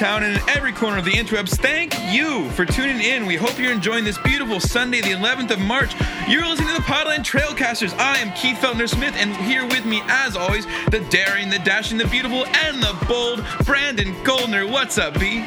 town and in every corner of the interwebs, thank you for tuning in. We hope you're enjoying this beautiful Sunday, the 11th of March. You're listening to the Podland Trailcasters. I am Keith Feltner Smith, and here with me, as always, the daring, the dashing, the beautiful, and the bold Brandon Goldner. What's up, B?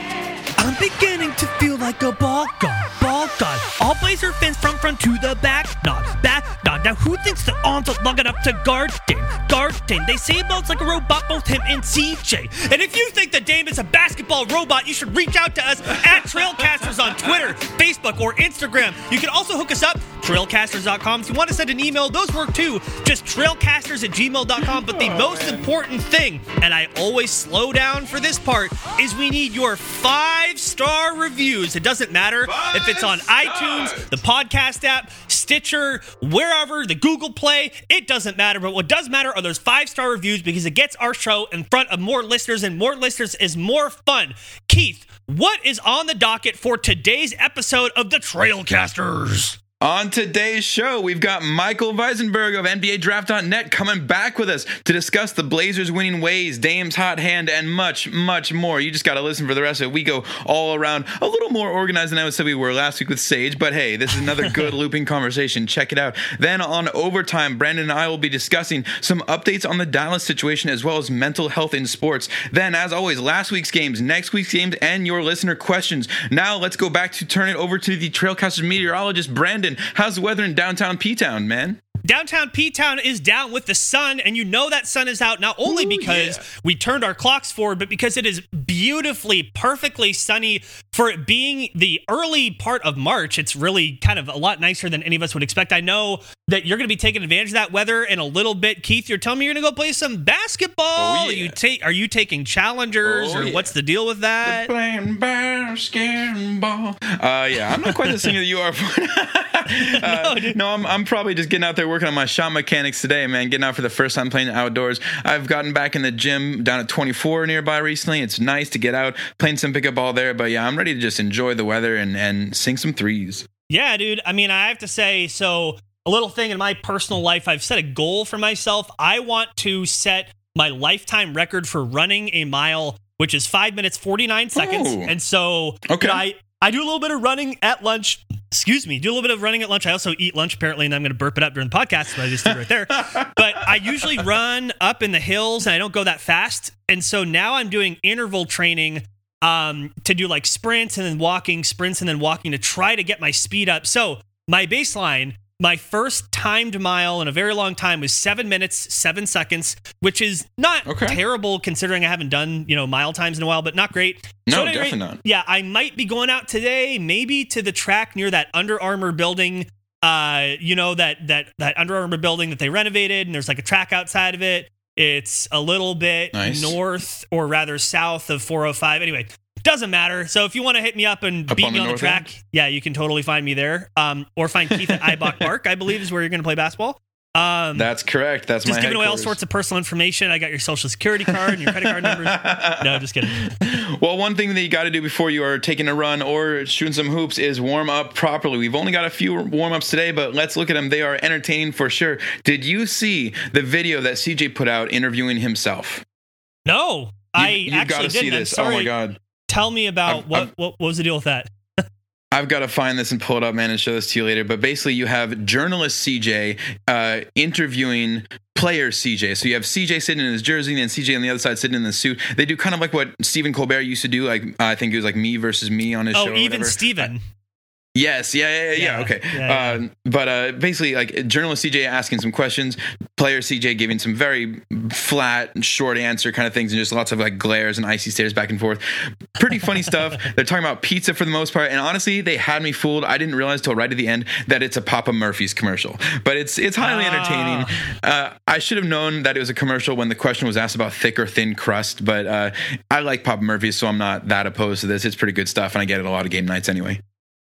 I'm beginning to feel like a ball god, ball god. All Blazer fans from front to the back, not back, not. Now who thinks the arms are long enough to guard Dame? Guard Dame. They say about like a robot, both him and CJ. And if you think the Dame is a basketball robot, you should reach out to us at Trailcasters on Twitter, Facebook, or Instagram. You can also hook us up, trailcasters.com. If you want to send an email, those work too. Just trailcasters at gmail.com. But the oh, most important thing, and I always slow down for this part, is we need your five star reviews. It doesn't matter Five if it's on stars. iTunes, the podcast app, Stitcher, wherever, the Google Play. It doesn't matter. But what does matter are those five star reviews because it gets our show in front of more listeners, and more listeners is more fun. Keith, what is on the docket for today's episode of the Trailcasters? On today's show, we've got Michael Weisenberg of NBA NBADraft.net coming back with us to discuss the Blazers' winning ways, Dame's hot hand, and much, much more. You just got to listen for the rest of it. We go all around a little more organized than I was said we were last week with Sage, but hey, this is another good looping conversation. Check it out. Then on overtime, Brandon and I will be discussing some updates on the Dallas situation as well as mental health in sports. Then, as always, last week's games, next week's games, and your listener questions. Now, let's go back to turn it over to the Trailcasters meteorologist, Brandon. How's the weather in downtown P Town, man? Downtown P Town is down with the sun, and you know that sun is out not only Ooh, because yeah. we turned our clocks forward, but because it is beautifully, perfectly sunny for it being the early part of March. It's really kind of a lot nicer than any of us would expect. I know that you're going to be taking advantage of that weather in a little bit. Keith, you're telling me you're going to go play some basketball. Oh, Are you yeah. take? Are you taking challengers, Oh, or yeah. what's the deal with that? Playing basketball. Uh, yeah, I'm not quite the singer that you are. uh, no, I'm, I'm probably just getting out there working on my shot mechanics today, man. Getting out for the first time playing outdoors. I've gotten back in the gym down at 24 nearby recently. It's nice to get out, playing some pickup ball there. But yeah, I'm ready to just enjoy the weather and, and sink some threes. Yeah, dude. I mean, I have to say, so a little thing in my personal life, I've set a goal for myself. I want to set my lifetime record for running a mile, which is five minutes, 49 seconds. Ooh. And so Okay. you know, I, I do a little bit of running at lunch. Excuse me, do a little bit of running at lunch. I also eat lunch apparently, and I'm going to burp it up during the podcast. But I just did right there. but I usually run up in the hills, and I don't go that fast. And so now I'm doing interval training um, to do like sprints and then walking, sprints and then walking to try to get my speed up. So my baseline, my first timed mile in a very long time was seven minutes, seven seconds, which is not Okay. terrible considering I haven't done, you know, mile times in a while, but not great. No, at any rate, definitely not. Yeah, I might be going out today, maybe to the track near that Under Armour building. Uh, you know, that that that Under Armour building that they renovated, and there's like a track outside of it. It's a little bit Nice. north or rather south of 405. Anyway, doesn't matter. So if you want to hit me up and Up beat on me the on the track, end? yeah, you can totally find me there. Um, or find Keith at Ibach Park, I believe is where you're going to play basketball. Um, That's correct. That's just my giving away all sorts of personal information. I got your social security card and your credit card numbers. No, I'm just kidding. Well, one thing that you got to do before you are taking a run or shooting some hoops is warm up properly. We've only got a few warm ups today, but let's look at them. They are entertaining for sure. Did you see the video that CJ put out interviewing himself? No, I You, you actually gotta didn't. see this. Oh my god. Tell me about I've- what, I've- what what was the deal with that? I've got to find this and pull it up, man, and show this to you later. But basically, you have journalist CJ uh, interviewing player CJ. So you have CJ sitting in his jersey and then CJ on the other side sitting in the suit. They do kind of like what Stephen Colbert used to do. Like I think it was like me versus me on his Oh, show. or even. Steven. Yes, yeah, yeah, yeah, Yeah, yeah. Okay. yeah, Um, but uh, basically, like journalist CJ asking some questions, player CJ giving some very flat, short answer kind of things, and just lots of like glares and icy stares back and forth. Pretty funny stuff. They're talking about pizza for the most part, and honestly, they had me fooled. I didn't realize till right at the end that it's a Papa Murphy's commercial, but it's it's highly Ah. entertaining. Uh, I should have known that it was a commercial when the question was asked about thick or thin crust, but uh, I like Papa Murphy's, so I'm not that opposed to this. It's pretty good stuff, and I get it a lot of game nights anyway.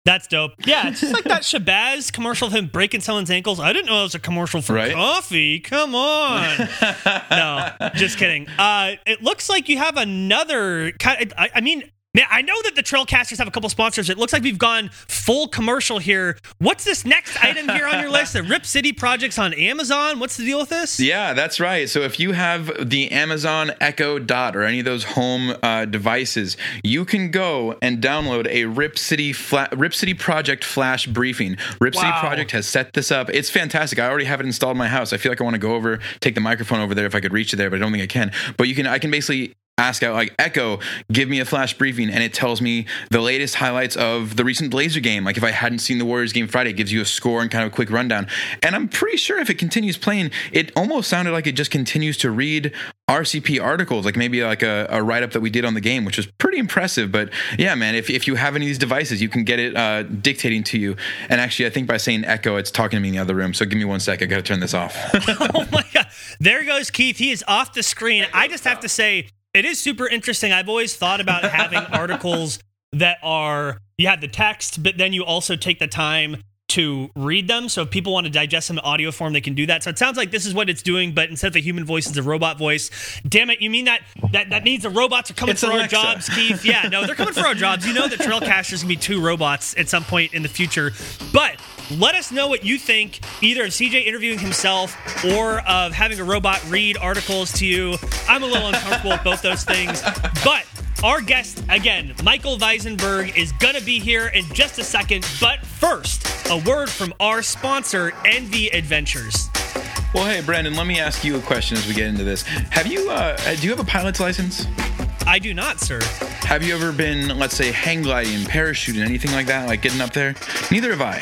That's dope. Yeah, it's just like that Shabazz commercial of him breaking someone's ankles. I didn't know it was a commercial for Right? coffee. Come on. no, just kidding. Uh, it looks like you have another. I, I mean, Man, I know that the Trailcasters have a couple sponsors. It looks like we've gone full commercial here. What's this next item here on your list? The Rip City projects on Amazon. What's the deal with this? Yeah, that's right. So if you have the Amazon Echo Dot or any of those home uh, devices, you can go and download a Rip City Fla- Rip City Project Flash briefing. Rip City Project has set this up. It's fantastic. I already have it installed in my house. I feel like I want to go over, take the microphone over there if I could reach it there, but I don't think I can. But you can. I can basically ask out like echo give me a flash briefing and it tells me the latest highlights of the recent blazer game. Like if i hadn't seen the warriors game friday it gives you a score and kind of a quick rundown. And i'm pretty sure if it continues playing it almost sounded like it just continues to read rcp articles like maybe like a, a write-up that we did on the game which was pretty impressive. But yeah man if, if you have any of these devices you can get it uh, dictating to you. And actually i think by saying echo it's talking to me in the other room. So give me one sec. I gotta turn this off. Oh my god. There goes Keith. He is off the screen. I just have to say it is super interesting. I've always thought about having articles that are you have the text, but then you also take the time to read them. So if people want to digest them in audio form, they can do that. So it sounds like this is what it's doing, but instead of a human voice, it's a robot voice. Damn it, you mean that that, that means the robots are coming It's for Alexa. our jobs, Keith? Yeah, no, they're coming for our jobs. You know that Trailcasters can be two robots at some point in the future. But let us know what you think, either of CJ interviewing himself or of having a robot read articles to you. I'm a little uncomfortable with both those things. But our guest, again, Michael Weisenberg, is going to be here in just a second. But first, a word from our sponsor, Envi Adventures. well hey brandon let me ask you a question as we get into this have you uh, do you have a pilot's license I do not, sir. Have you ever been, let's say, hang gliding, parachuting, anything like that, like getting up there? Neither have I.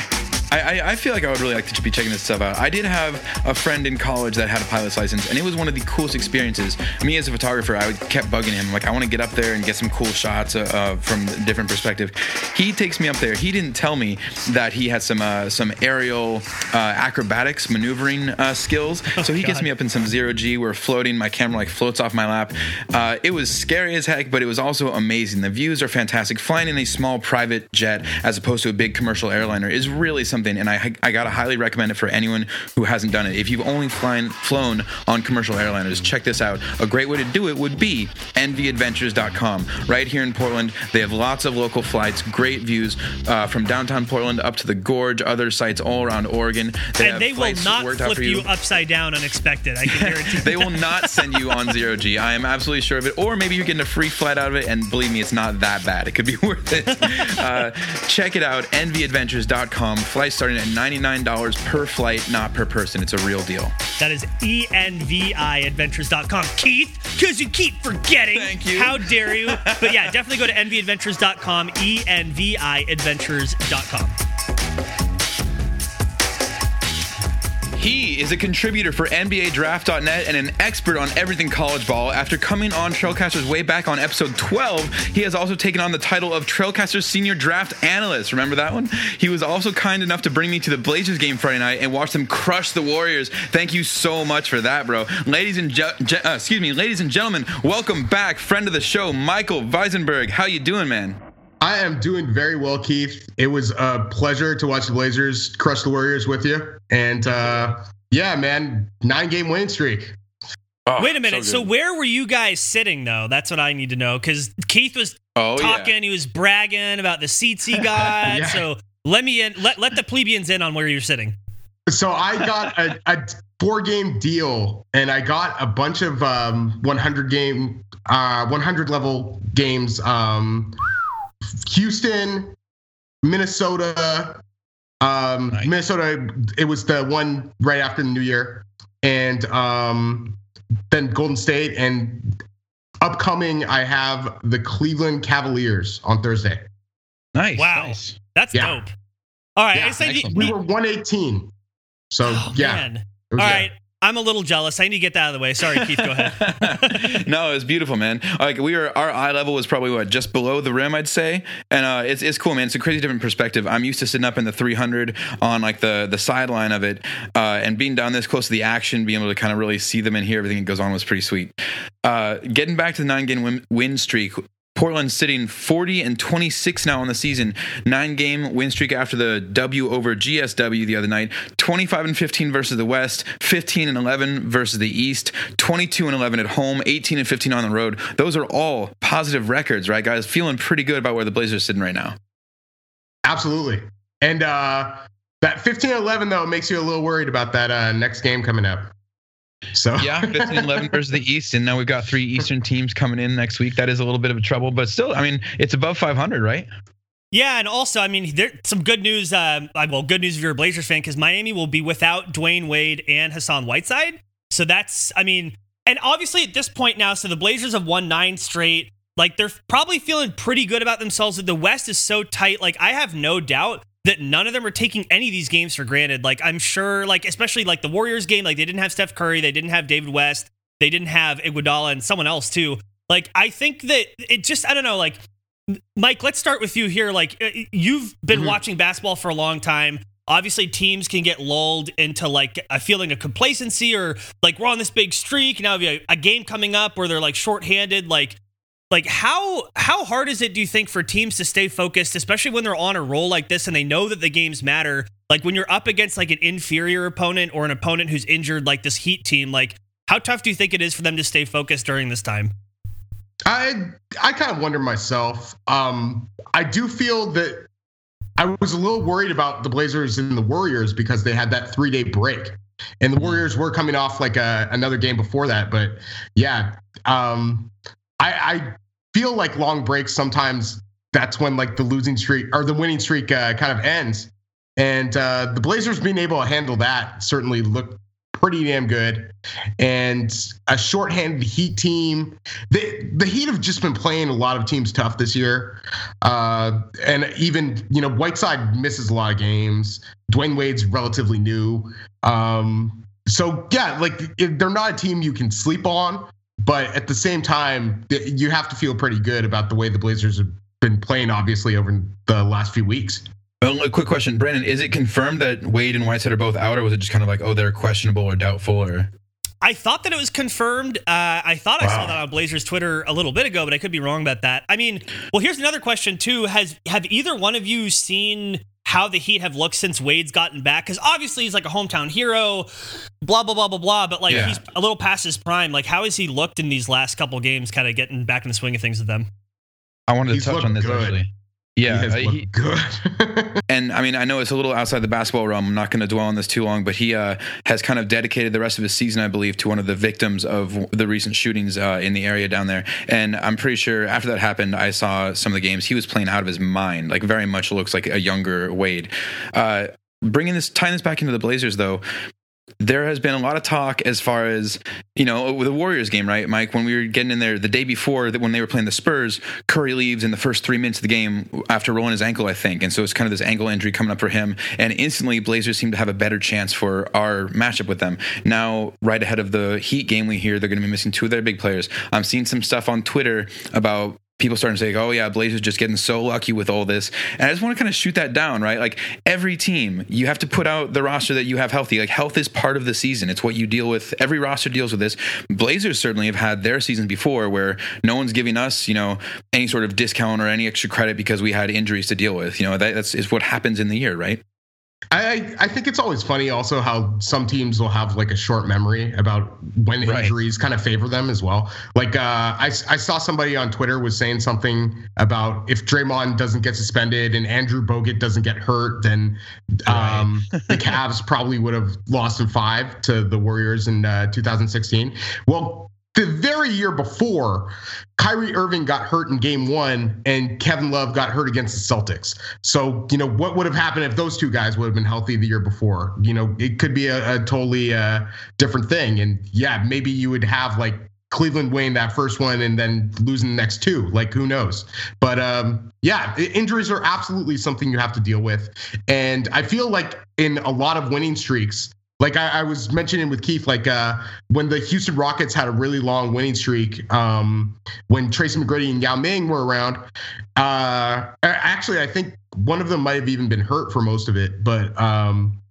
I, I, I feel like I would really like to be checking this stuff out. I did have a friend in college that had a pilot's license, and it was one of the coolest experiences. Me as a photographer, I would kept bugging him, like I want to get up there and get some cool shots uh, uh, from a different perspective. He takes me up there. He didn't tell me that he had some uh, some aerial uh, acrobatics, maneuvering uh, skills. So he gets me up in some zero G. We're floating. My camera like floats off my lap. Uh, it was scary as heck, but it was also amazing. The views are fantastic. Flying in a small private jet as opposed to a big commercial airliner is really something, and I I gotta highly recommend it for anyone who hasn't done it. If you've only flying, flown on commercial airliners, check this out. A great way to do it would be enviadventures.com. Right here in Portland, they have lots of local flights, great views uh, from downtown Portland up to the Gorge, other sites all around Oregon. They have And they will not flip for you upside down unexpected. I can guarantee they will not send you on zero G. I am absolutely sure of it. Or maybe you're getting a free flight out of it, and believe me, it's not that bad. It could be worth it. Uh, check it out, enviadventures.com. Flights starting at $99 per flight, not per person. It's a real deal. That is E enviadventures.com. Keith, because you keep forgetting. Thank you. How dare you? But yeah, definitely go to enviadventures.com, E He is a contributor for NBA Draft.net and an expert on everything college ball. After coming on Trailcasters way back on episode 12, he has also taken on the title of Trailcasters Senior Draft Analyst. Remember that one? He was also kind enough to bring me to the Blazers game Friday night and watch them crush the Warriors. Thank you so much for that, bro. Ladies and ge- ge- uh, excuse me, ladies and gentlemen, welcome back, friend of the show, Michael Weisenberg. How you doing, man? I am doing very well, Keith. It was a pleasure to watch the Blazers crush the Warriors with you. And uh, yeah, man, nine game win streak. Oh, Wait a minute. So, good. where were you guys sitting, though? That's what I need to know. Because Keith was oh, talking, yeah. he was bragging about the seats he got. Yeah. So, let me in, let, let the plebeians in on where you're sitting. So I got a, a four game deal and I got a bunch of um, 100 game, uh, 100 level games. Um, Houston, Minnesota, um, Nice. Minnesota. It was the one right after the New Year, and um, then Golden State. And upcoming, I have the Cleveland Cavaliers on Thursday. Nice. Wow. nice. That's Yeah. dope. All right. Yeah, I say, excellent. We were 118. So oh, yeah, man. was All good. right. I'm a little jealous. I need to get that out of the way. Sorry, Keith. Go ahead. no, it was beautiful, man. Like we were, our eye level was probably what just below the rim, I'd say, and uh, it's it's cool, man. It's a crazy different perspective. I'm used to sitting up in the 300 on like the the sideline of it, uh, and being down this close to the action, being able to kind of really see them and hear everything that goes on was pretty sweet. Uh, getting back to the nine game win, win streak. Portland sitting 40 and 26 now on the season. Nine game win streak after the W over GSW the other night. 25 and 15 versus the West. 15 and 11 versus the East. 22 and 11 at home. 18 and 15 on the road. Those are all positive records, right, guys? Feeling pretty good about where the Blazers are sitting right now. Absolutely. And uh, that 15 11, though, makes you a little worried about that uh, next game coming up. So yeah, 15 11 versus the East, and now we've got three Eastern teams coming in next week. That is a little bit of a trouble, but still, I mean, it's above 500, right? Yeah, and also, I mean, there's some good news. Uh, well, good news if you're a Blazers fan, because Miami will be without Dwyane Wade and Hassan Whiteside. So that's, I mean, and obviously at this point now, so the Blazers have won nine straight. Like they're probably feeling pretty good about themselves. That The West is so tight. Like I have no doubt that none of them are taking any of these games for granted. Like I'm sure, like especially like the Warriors game, like they didn't have Steph Curry, they didn't have David West, they didn't have Iguodala and someone else too. Like I think that it just I don't know. Like Mike, let's start with you here. Like uh, you've been mm-hmm. watching basketball for a long time. Obviously, teams can get lulled into like a feeling of complacency or like we're on this big streak. Now we have a game coming up where they're like shorthanded. Like like how how hard is it do you think for teams to stay focused especially when they're on a roll like this and they know that the games matter? Like when you're up against like an inferior opponent or an opponent who's injured like this heat team like how tough do you think it is for them to stay focused during this time? I i kind of wonder myself um i do feel that i was a little worried about the blazers and the warriors because they had that three day break. And the warriors were coming off like a, another game before that but yeah um I, I feel like long breaks sometimes that's when like the losing streak or the winning streak uh, kind of ends. And uh, the Blazers being able to handle that certainly looked pretty damn good. And a shorthanded Heat team. The the Heat have just been playing a lot of teams tough this year. Uh, and even you know Whiteside misses a lot of games. Dwyane Wade's relatively new. Um, so yeah, like they're not a team you can sleep on. But at the same time, you have to feel pretty good about the way the Blazers have been playing, obviously, over the last few weeks. Well, a quick question, Brandon: Is it confirmed that Wade and Whiteside are both out, or was it just kind of like, oh, they're questionable or doubtful, or? I thought that it was confirmed. Uh, I thought wow. I saw that on Blazers Twitter a little bit ago, but I could be wrong about that. I mean, well, here's another question too: Has have either one of you seen how the Heat have looked since Wade's gotten back. Because obviously he's like a hometown hero, blah blah blah blah blah. But like yeah. he's a little past his prime. Like how has he looked in these last couple games? Kind of getting back in the swing of things with them. I wanted to he's touch on this good. actually. Yeah, he, he good. and I mean, I know it's a little outside the basketball realm. I'm not going to dwell on this too long, but he uh, has kind of dedicated the rest of his season, I believe, to one of the victims of the recent shootings uh, in the area down there. And I'm pretty sure after that happened, I saw some of the games. He was playing out of his mind, like very much looks like a younger Wade. Uh, bringing this tying this back into the Blazers though there has been a lot of talk as far as you know the Warriors game, right, Mike? When we were getting in there the day before that, when they were playing the Spurs, Curry leaves in the first three minutes of the game after rolling his ankle, I think, and so it's kind of this ankle injury coming up for him. And instantly, Blazers seem to have a better chance for our matchup with them. Now, right ahead of the Heat game, we hear they're going to be missing two of their big players. I'm seeing some stuff on Twitter about people starting to say, "Oh yeah, Blazers just getting so lucky with all this," and I just want to kind of shoot that down, right? Like every team, you have to put out the roster that you have healthy. Like health is part of the season; it's what you deal with. Every roster deals with this. Blazers certainly have had their seasons before where no one's giving us, you know, any sort of discount or any extra credit because we had injuries to deal with. You know, that, that's is what happens in the year, right? I, I think it's always funny also how some teams will have like a short memory about when right. injuries kind of favor them as well. Like uh, I, I saw somebody on Twitter was saying something about if Draymond doesn't get suspended and Andrew Bogut doesn't get hurt, then um, right. the Cavs probably would have lost in five to the Warriors in uh, 2016. Well, the very year before, Kyrie Irving got hurt in game one and Kevin Love got hurt against the Celtics. So, you know, what would have happened if those two guys would have been healthy the year before? You know, it could be a, a totally uh, different thing. And yeah, maybe you would have like Cleveland winning that first one and then losing the next two. Like, who knows? But um, yeah, injuries are absolutely something you have to deal with. And I feel like in a lot of winning streaks, like I, I, was mentioning with Keith, like uh, when the Houston Rockets had a really long winning streak, um, when Tracy McGrady and Yao Ming were around. Uh, actually, I think one of them might have even been hurt for most of it. But um,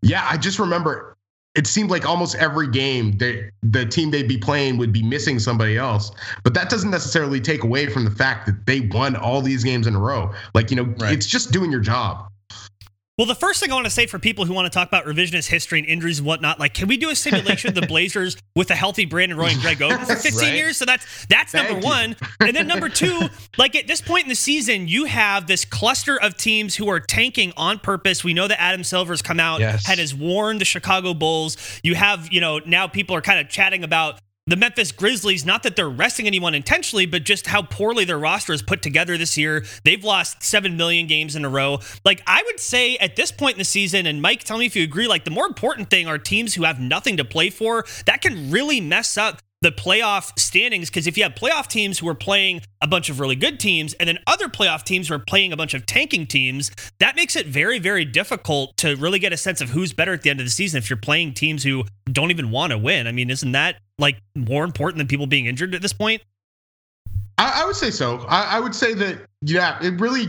yeah, I just remember it seemed like almost every game they, the team they'd be playing would be missing somebody else. But that doesn't necessarily take away from the fact that they won all these games in a row. Like, you know, right. it's just doing your job. Well, the first thing I want to say for people who want to talk about revisionist history and injuries and whatnot, like, can we do a simulation of the Blazers with a healthy Brandon Roy and Greg Oden for 15 right. years? So that's that's Thank number one. And then number two, like at this point in the season, you have this cluster of teams who are tanking on purpose. We know that Adam Silver's come out yes. and has warned the Chicago Bulls. You have, you know, now people are kind of chatting about the Memphis Grizzlies, not that they're resting anyone intentionally, but just how poorly their roster is put together this year. They've lost 7 million games in a row. Like, I would say at this point in the season, and Mike, tell me if you agree, like, the more important thing are teams who have nothing to play for. That can really mess up the playoff standings because if you have playoff teams who are playing a bunch of really good teams and then other playoff teams who are playing a bunch of tanking teams, that makes it very, very difficult to really get a sense of who's better at the end of the season if you're playing teams who don't even want to win. I mean, isn't that like more important than people being injured at this point? I, I would say so. I, I would say that, yeah, it really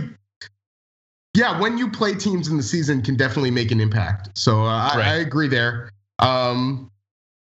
yeah, when you play teams in the season can definitely make an impact. So uh, right. I, I, agree there. Um,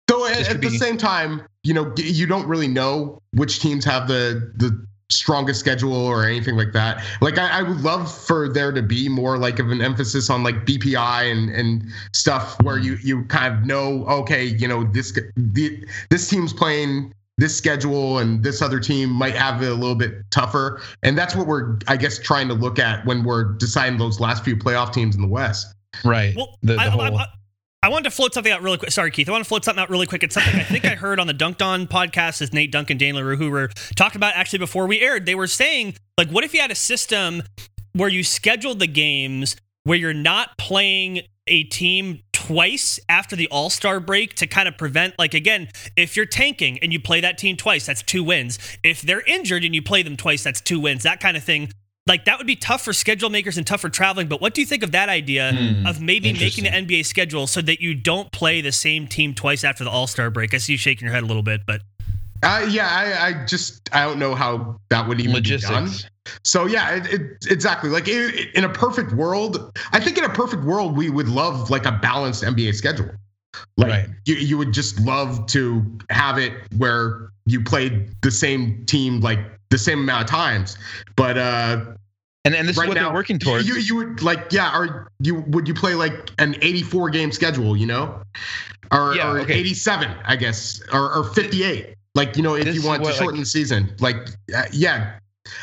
so at, at the same time, you know, you don't really know which teams have the the strongest schedule or anything like that. Like I, I, would love for there to be more like of an emphasis on like BPI and and stuff where you you kind of know okay you know this the, this team's playing this schedule and this other team might have it a little bit tougher and that's what we're I guess trying to look at when we're deciding those last few playoff teams in the West. Right. Well, the, the I, whole... I, I wanted to float something out really quick. Sorry, Keith. I want to float something out really quick. It's something I think I heard on the Dunc'd On podcast with Nate Duncan, Dan Leroux, who were talking about actually before we aired. They were saying, like, what if you had a system where you scheduled the games where you're not playing a team twice after the All Star break to kind of prevent, like, again, if you're tanking and you play that team twice, that's two wins. If they're injured and you play them twice, that's two wins, that kind of thing like that would be tough for schedule makers and tough for traveling. But what do you think of that idea hmm, of maybe making the NBA schedule so that you don't play the same team twice after the All Star break? I see you shaking your head a little bit, but uh, yeah, I, I, just I don't know how that would even Logistics. be done. So yeah, it, it, exactly. Like it, in a perfect world, I think in a perfect world we would love like a balanced NBA schedule. Like right. you, you would just love to have it where you played the same team like the same amount of times. But uh and and this right is what now, they're working towards. You you would like yeah, or you would you play like an 84 game schedule, you know? Or, yeah, or okay. 87, I guess, or, or 58. Like, you know, if this you want what, to shorten like, the season. Like uh, yeah.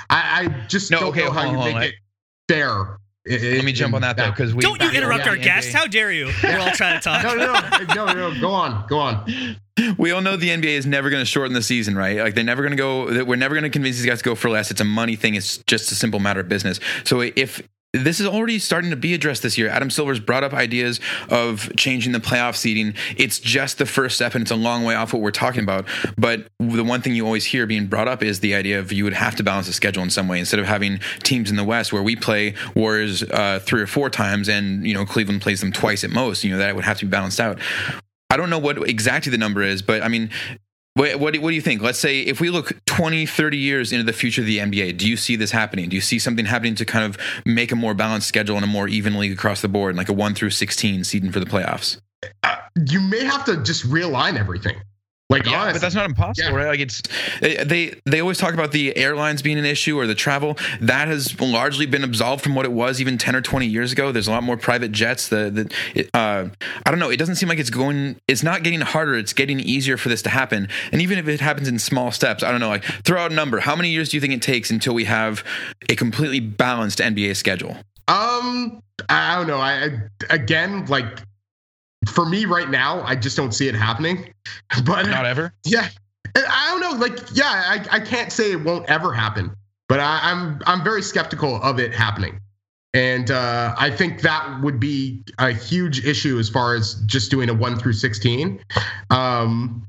I, I just no, don't okay, know how you make it fair it, Let me jump on that though, because we don't you interrupt our guest. How dare you? We're all trying to talk. no, no, no, no, no. Go on, go on. We all know the NBA is never going to shorten the season, right? Like they're never going to go. We're never going to convince these guys to go for less. It's a money thing. It's just a simple matter of business. So if this is already starting to be addressed this year. Adam Silver's brought up ideas of changing the playoff seeding. It's just the first step, and it's a long way off what we're talking about. But the one thing you always hear being brought up is the idea of you would have to balance the schedule in some way instead of having teams in the West where we play Warriors uh, three or four times, and you know Cleveland plays them twice at most. You know that would have to be balanced out. I don't know what exactly the number is, but I mean, what, what, what, do you think? Let's say if we look 20, 30 years into the future of the NBA, do you see this happening? Do you see something happening to kind of make a more balanced schedule and a more even league across the board, like a 1 through 16 seeding for the playoffs? Uh, you may have to just realign everything. Like, yeah, honestly. but that's not impossible, yeah. right? Like, it's they they always talk about the airlines being an issue or the travel that has largely been absolved from what it was even ten or twenty years ago. There's a lot more private jets. The the uh, I don't know. It doesn't seem like it's going. It's not getting harder. It's getting easier for this to happen. And even if it happens in small steps, I don't know. Like, throw out a number. How many years do you think it takes until we have a completely balanced NBA schedule? Um, I don't know. I again like for me right now, I just don't see it happening. But not ever. Yeah, I don't know. Like, yeah, I, I can't say it won't ever happen, but I, I'm, I'm very skeptical of it happening, and uh, I think that would be a huge issue as far as just doing a one through sixteen. Um,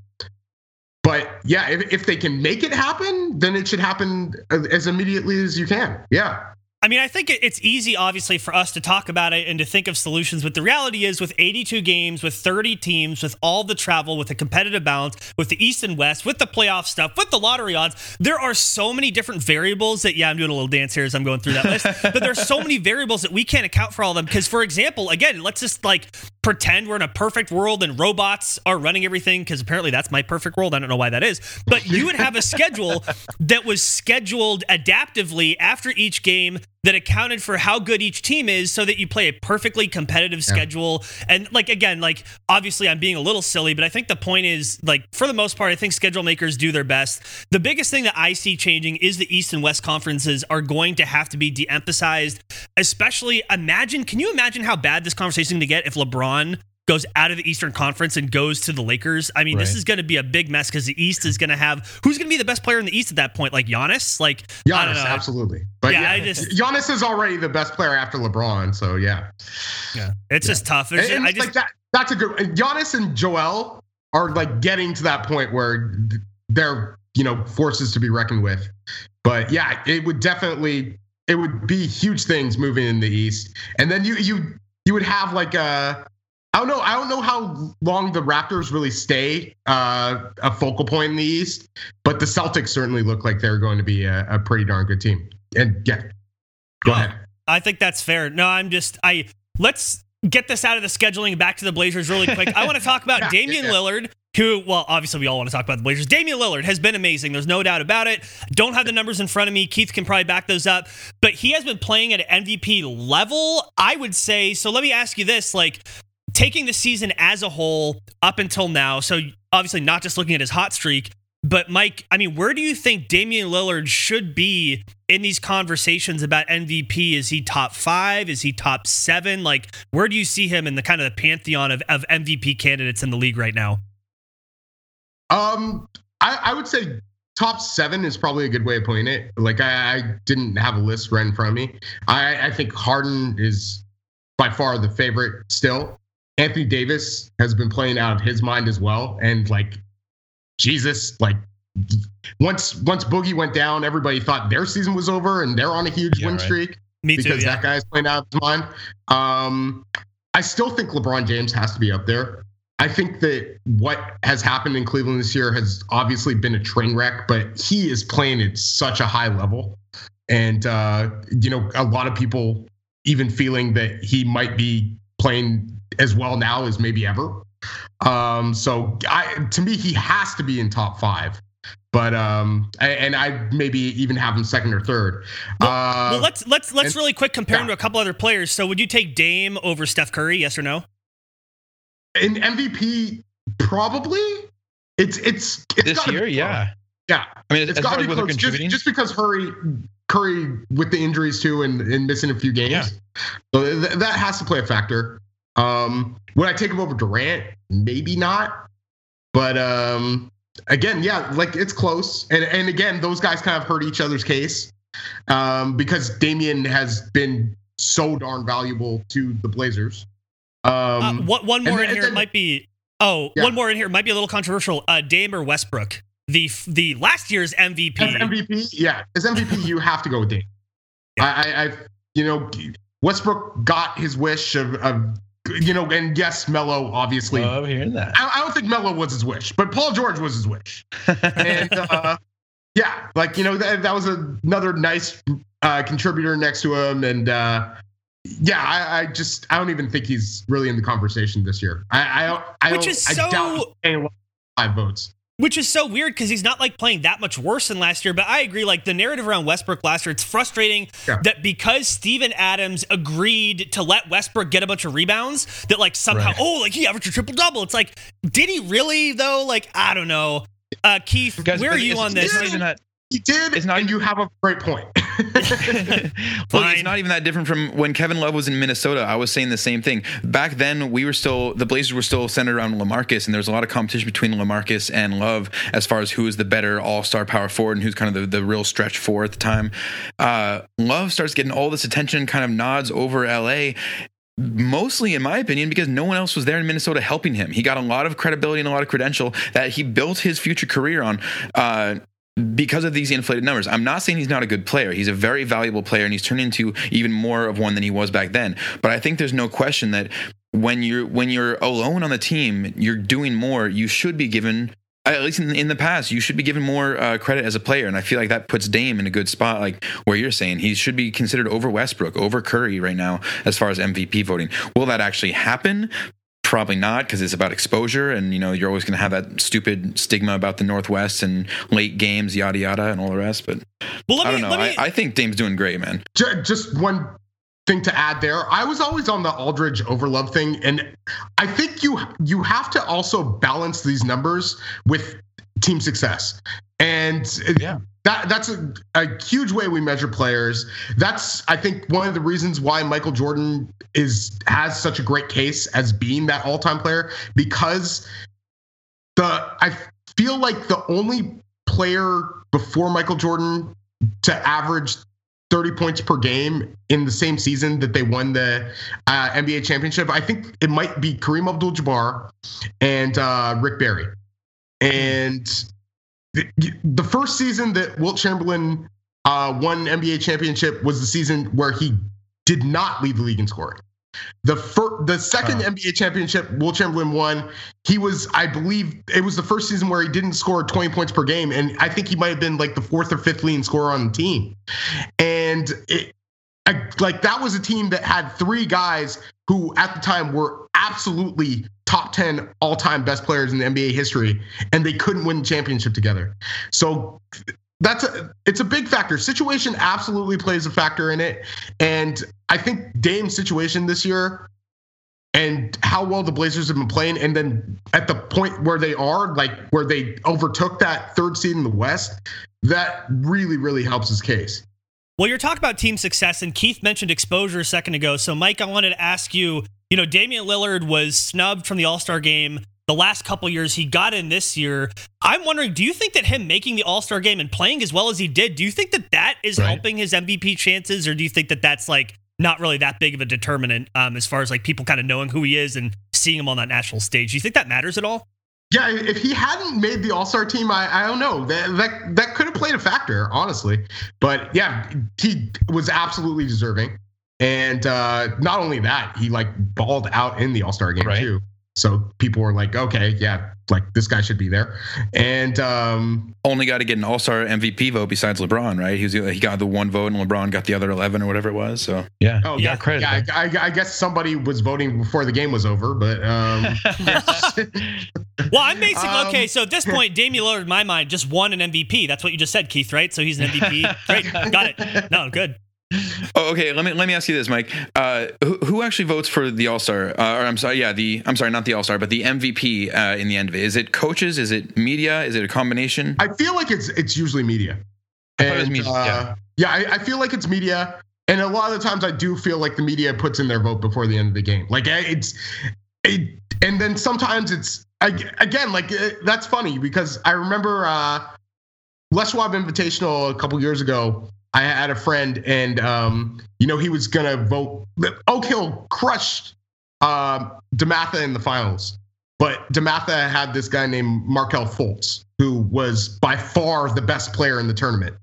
but yeah, if, if they can make it happen, then it should happen as immediately as you can. Yeah. I mean, I think it's easy, obviously, for us to talk about it and to think of solutions. But the reality is, with 82 games, with 30 teams, with all the travel, with the competitive balance, with the East and West, with the playoff stuff, with the lottery odds, there are so many different variables that, yeah, I'm doing a little dance here as I'm going through that list. but there's so many variables that we can't account for all of them. Because, for example, again, let's just like pretend we're in a perfect world and robots are running everything because apparently that's my perfect world. I don't know why that is, but you would have a schedule that was scheduled adaptively after each game that accounted for how good each team is so that you play a perfectly competitive yeah. schedule. And like again, like obviously I'm being a little silly, but I think the point is like for the most part, I think schedule makers do their best. The biggest thing that I see changing is the East and West conferences are going to have to be de-emphasized. Especially imagine, can you imagine how bad this conversation is going to get if LeBron goes out of the Eastern Conference and goes to the Lakers. I mean, right. this is going to be a big mess because the East is going to have who's going to be the best player in the East at that point? Like Giannis, like Giannis, absolutely. But yeah, yeah, I just Giannis is already the best player after LeBron, so yeah, yeah, it's yeah. just tough. and, and I just like that. That's a good. Giannis and Joel are like getting to that point where they're you know forces to be reckoned with. But yeah, it would definitely it would be huge things moving in the East, and then you you you would have like a I don't know. I don't know how long the Raptors really stay uh, a focal point in the East, but the Celtics certainly look like they're going to be a, a pretty darn good team. And yeah, go ahead. I think that's fair. No, I'm just I let's get this out of the scheduling back to the Blazers really quick. I want to talk about yeah, Damian yeah. Lillard, who, well, obviously we all want to talk about the Blazers. Damian Lillard has been amazing. There's no doubt about it. Don't have the numbers in front of me. Keith can probably back those up, but he has been playing at an MVP level, I would say. So let me ask you this: like, taking the season as a whole up until now, so obviously not just looking at his hot streak, but Mike, I mean, where do you think Damian Lillard should be in these conversations about MVP? Is he top five? Is he top seven? Like, where do you see him in the kind of the pantheon of, of MVP candidates in the league right now? Um, I, I would say top seven is probably a good way of putting it. Like, I, I didn't have a list front of me. I, I think Harden is by far the favorite still. Anthony Davis has been playing out of his mind as well. And like, Jesus, like once once Boogie went down, everybody thought their season was over and they're on a huge yeah, win right. streak. Me because too, yeah. that guy's playing out of his mind. Um, I still think LeBron James has to be up there. I think that what has happened in Cleveland this year has obviously been a train wreck, but he is playing at such a high level. And, uh, you know, a lot of people even feeling that he might be playing as well now as maybe ever. Um, so I, to me, he has to be in top five. But um, and I maybe even have him second or third. Well, uh, well let's let's let's and, really quick compare yeah. him to a couple other players. So would you take Dame over Steph Curry? Yes or no? In MVP, probably. It's it's, it's this year, yeah, yeah. I mean, it's got to be close. Just, just because Curry Curry with the injuries too and, and missing a few games, yeah. so th- that has to play a factor. Um, would I take him over Durant? Maybe not. But um, again, yeah, like it's close. And and again, those guys kind of hurt each other's case um, because Damian has been so darn valuable to the Blazers. Um, uh, what, one more then, in here then, might be. Oh, yeah. one more in here might be a little controversial. Uh, Dame or Westbrook, the the last year's MVP. As MVP, yeah, as MVP, you have to go with Dame. Yeah. I, I, I, you know, Westbrook got his wish of, of you know, and yes, Melo obviously. I love hearing that. I, I, don't think Melo was his wish, but Paul George was his wish. and uh, yeah, like you know, that, that was another nice uh, contributor next to him, and uh, yeah, I, I, just I don't even think he's really in the conversation this year. I I, I which is so I doubt five votes which is so weird because he's not like playing that much worse than last year. But I agree, like the narrative around Westbrook last year, it's frustrating yeah. that because Steven Adams agreed to let Westbrook get a bunch of rebounds, that like somehow, right. oh, like he averaged a triple double. It's like, did he really though? Like, I don't know. Uh, Keith, Guys, where are you on this? He did, it's not, and you have a great point. well, it's not even that different from when Kevin Love was in Minnesota. I was saying the same thing. Back then, we were still the Blazers were still centered around LaMarcus, and there was a lot of competition between LaMarcus and Love as far as who is the better All Star power forward and who's kind of the, the real stretch four at the time. Uh, Love starts getting all this attention, kind of nods over LA, mostly in my opinion because no one else was there in minnesota helping him he got a lot of credibility and a lot of credential that he built his future career on uh, because of these inflated numbers. I'm not saying he's not a good player. He's a very valuable player and he's turned into even more of one than he was back then. But I think there's no question that when you're when you're alone on the team, you're doing more. You should be given at least in, in the past, you should be given more uh, credit as a player, and I feel like that puts Dame in a good spot. Like where you're saying, he should be considered over Westbrook, over Curry right now, as far as MVP voting. Will that actually happen? Probably not because it's about exposure, and you know you're always going to have that stupid stigma about the Northwest and late games, yada yada, and all the rest. But Well, let I don't know. let me, I, I think Dame's doing great, man. Just one thing to add there. I was always on the Aldridge overlove thing, and I think you you have to also balance these numbers with team success. And Yeah. That that's a, a huge way we measure players. That's I think one of the reasons why Michael Jordan is has such a great case as being that all-time player because the I feel like the only player before Michael Jordan to average 30 points per game in the same season that they won the uh, NBA championship. I think it might be Kareem Abdul-Jabbar and uh, Rick Barry. And the, the first season that Wilt Chamberlain uh, won NBA championship was the season where he did not lead the league in scoring. The fir- the second Huh. NBA championship Wilt Chamberlain won, he was, I believe, it was the first season where he didn't score 20 points per game, and I think he might have been like the fourth or fifth leading scorer on the team. And it, I, like that was a team that had three guys who at the time were absolutely top 10 all-time best players in the NBA history, and they couldn't win the championship together. So that's a it's a big factor. Situation absolutely plays a factor in it, and I think Dame's situation this year and how well the Blazers have been playing, and then at the point where they are, like where they overtook that third seed in the West, that really really helps his case. Well, you're talking about team success, and Keith mentioned exposure a second ago. So, Mike, I wanted to ask you you know, Damian Lillard was snubbed from the All Star game the last couple years. He got in this year. I'm wondering, do you think that him making the All Star game and playing as well as he did, do you think that that is Right. helping his MVP chances, or do you think that that's like not really that big of a determinant um, as far as like people kind of knowing who he is and seeing him on that national stage? Do you think that matters at all? Yeah, if he hadn't made the All Star team, I, I don't know that that that could have played a factor, honestly. But yeah, he was absolutely deserving, and uh, not only that, he like balled out in the All Star game Right. too. So people were like, okay, yeah, like this guy should be there, and um, Only got to get an All Star MVP vote besides LeBron, right? He was he got the one vote, and LeBron got the other eleven or whatever it was. So Yeah. oh Yeah, yeah, credit, yeah, I, I, I guess somebody was voting before the game was over, but um, Well, I'm basically Um, okay. So at this point, Damian Lillard, in my mind, just won an MVP. That's what you just said, Keith, right? So he's an MVP. Great, got it. No, good. Oh, okay. Let me let me ask you this, Mike. Uh, who, who actually votes for the All Star? Uh, or I'm sorry, yeah, the I'm sorry, not the All Star, but the MVP uh, in the end of it. Is it coaches? Is it media? Is it a combination? I feel like it's it's usually media. And, media, uh, yeah. yeah, I, I feel like it's media, and a lot of the times I do feel like the media puts in their vote before the end of the game. Like it's, it, and then sometimes it's again like uh, that's funny because I remember uh, Les Schwab Invitational a couple years ago. I had a friend, and um, you know he was gonna vote. Oak Hill crushed um, Dematha in the finals, but Dematha had this guy named Markelle Fultz, who was by far the best player in the tournament.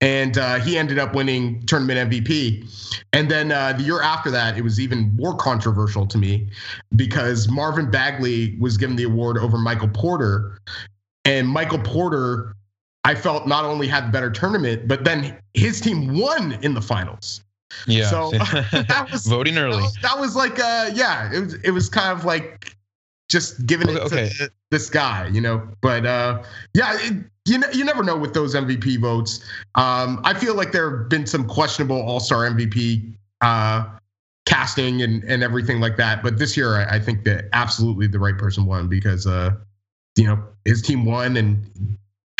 And uh, he ended up winning tournament MVP. And then uh, the year after that, it was even more controversial to me because Marvin Bagley was given the award over Michael Porter. And Michael Porter, I felt not only had the better tournament, but then his team won in the finals. Yeah. So that was voting that early. was, that was like uh yeah it was it was kind of like just giving it Okay, to this guy you know but uh yeah it, you know you never know with those mvp votes um i feel like there have been some questionable all-star mvp uh casting and and everything like that but this year i, I think that absolutely the right person won because uh you know his team won and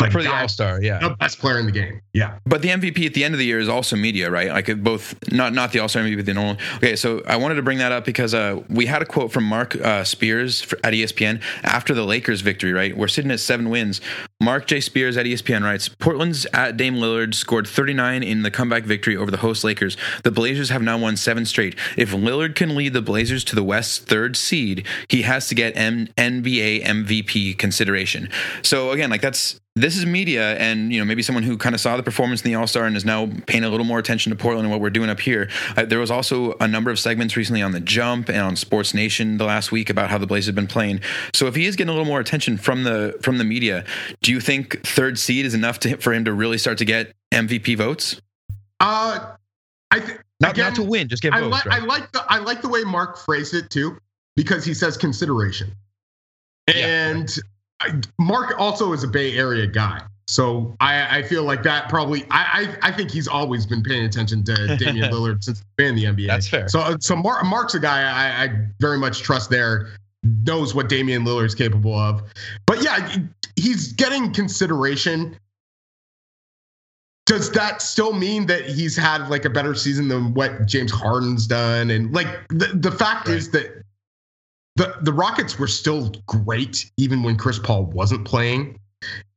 like For the All Star, yeah. the best player in the game yeah But the MVP at the end of the year is also media, right? Like both, not not the All Star MVP, but the normal. Okay, so I wanted to bring that up because uh, we had a quote from Mark uh, Spears at ESPN after the Lakers victory. Right, we're sitting at seven wins. Mark J. Spears at ESPN writes: Portland's at Dame Lillard scored 39 in the comeback victory over the host Lakers. The Blazers have now won seven straight. If Lillard can lead the Blazers to the West's third seed, he has to get M- NBA MVP consideration. So again, like that's this is media and you know maybe someone who kind of saw the performance in the all-star and is now paying a little more attention to portland and what we're doing up here uh, there was also a number of segments recently on the jump and on sports nation the last week about how the blazers have been playing so if he is getting a little more attention from the from the media do you think third seed is enough to, for him to really start to get mvp votes uh i think Not, not to win, just get I votes. right? I like the I like the way Mark phrased it too. because he says consideration. And I, Mark also is a Bay Area guy. So I, I feel like that probably I, I, I think he's always been paying attention to Damian Lillard since he's been in the NBA. That's fair. So uh, so Mark, Mark's a guy I, I very much trust there, knows what Damian Lillard's capable of. But yeah, he's getting consideration. Does that still mean that he's had like a better season than what James Harden's done? And like the, the fact right. is that the the Rockets were still great even when Chris Paul wasn't playing.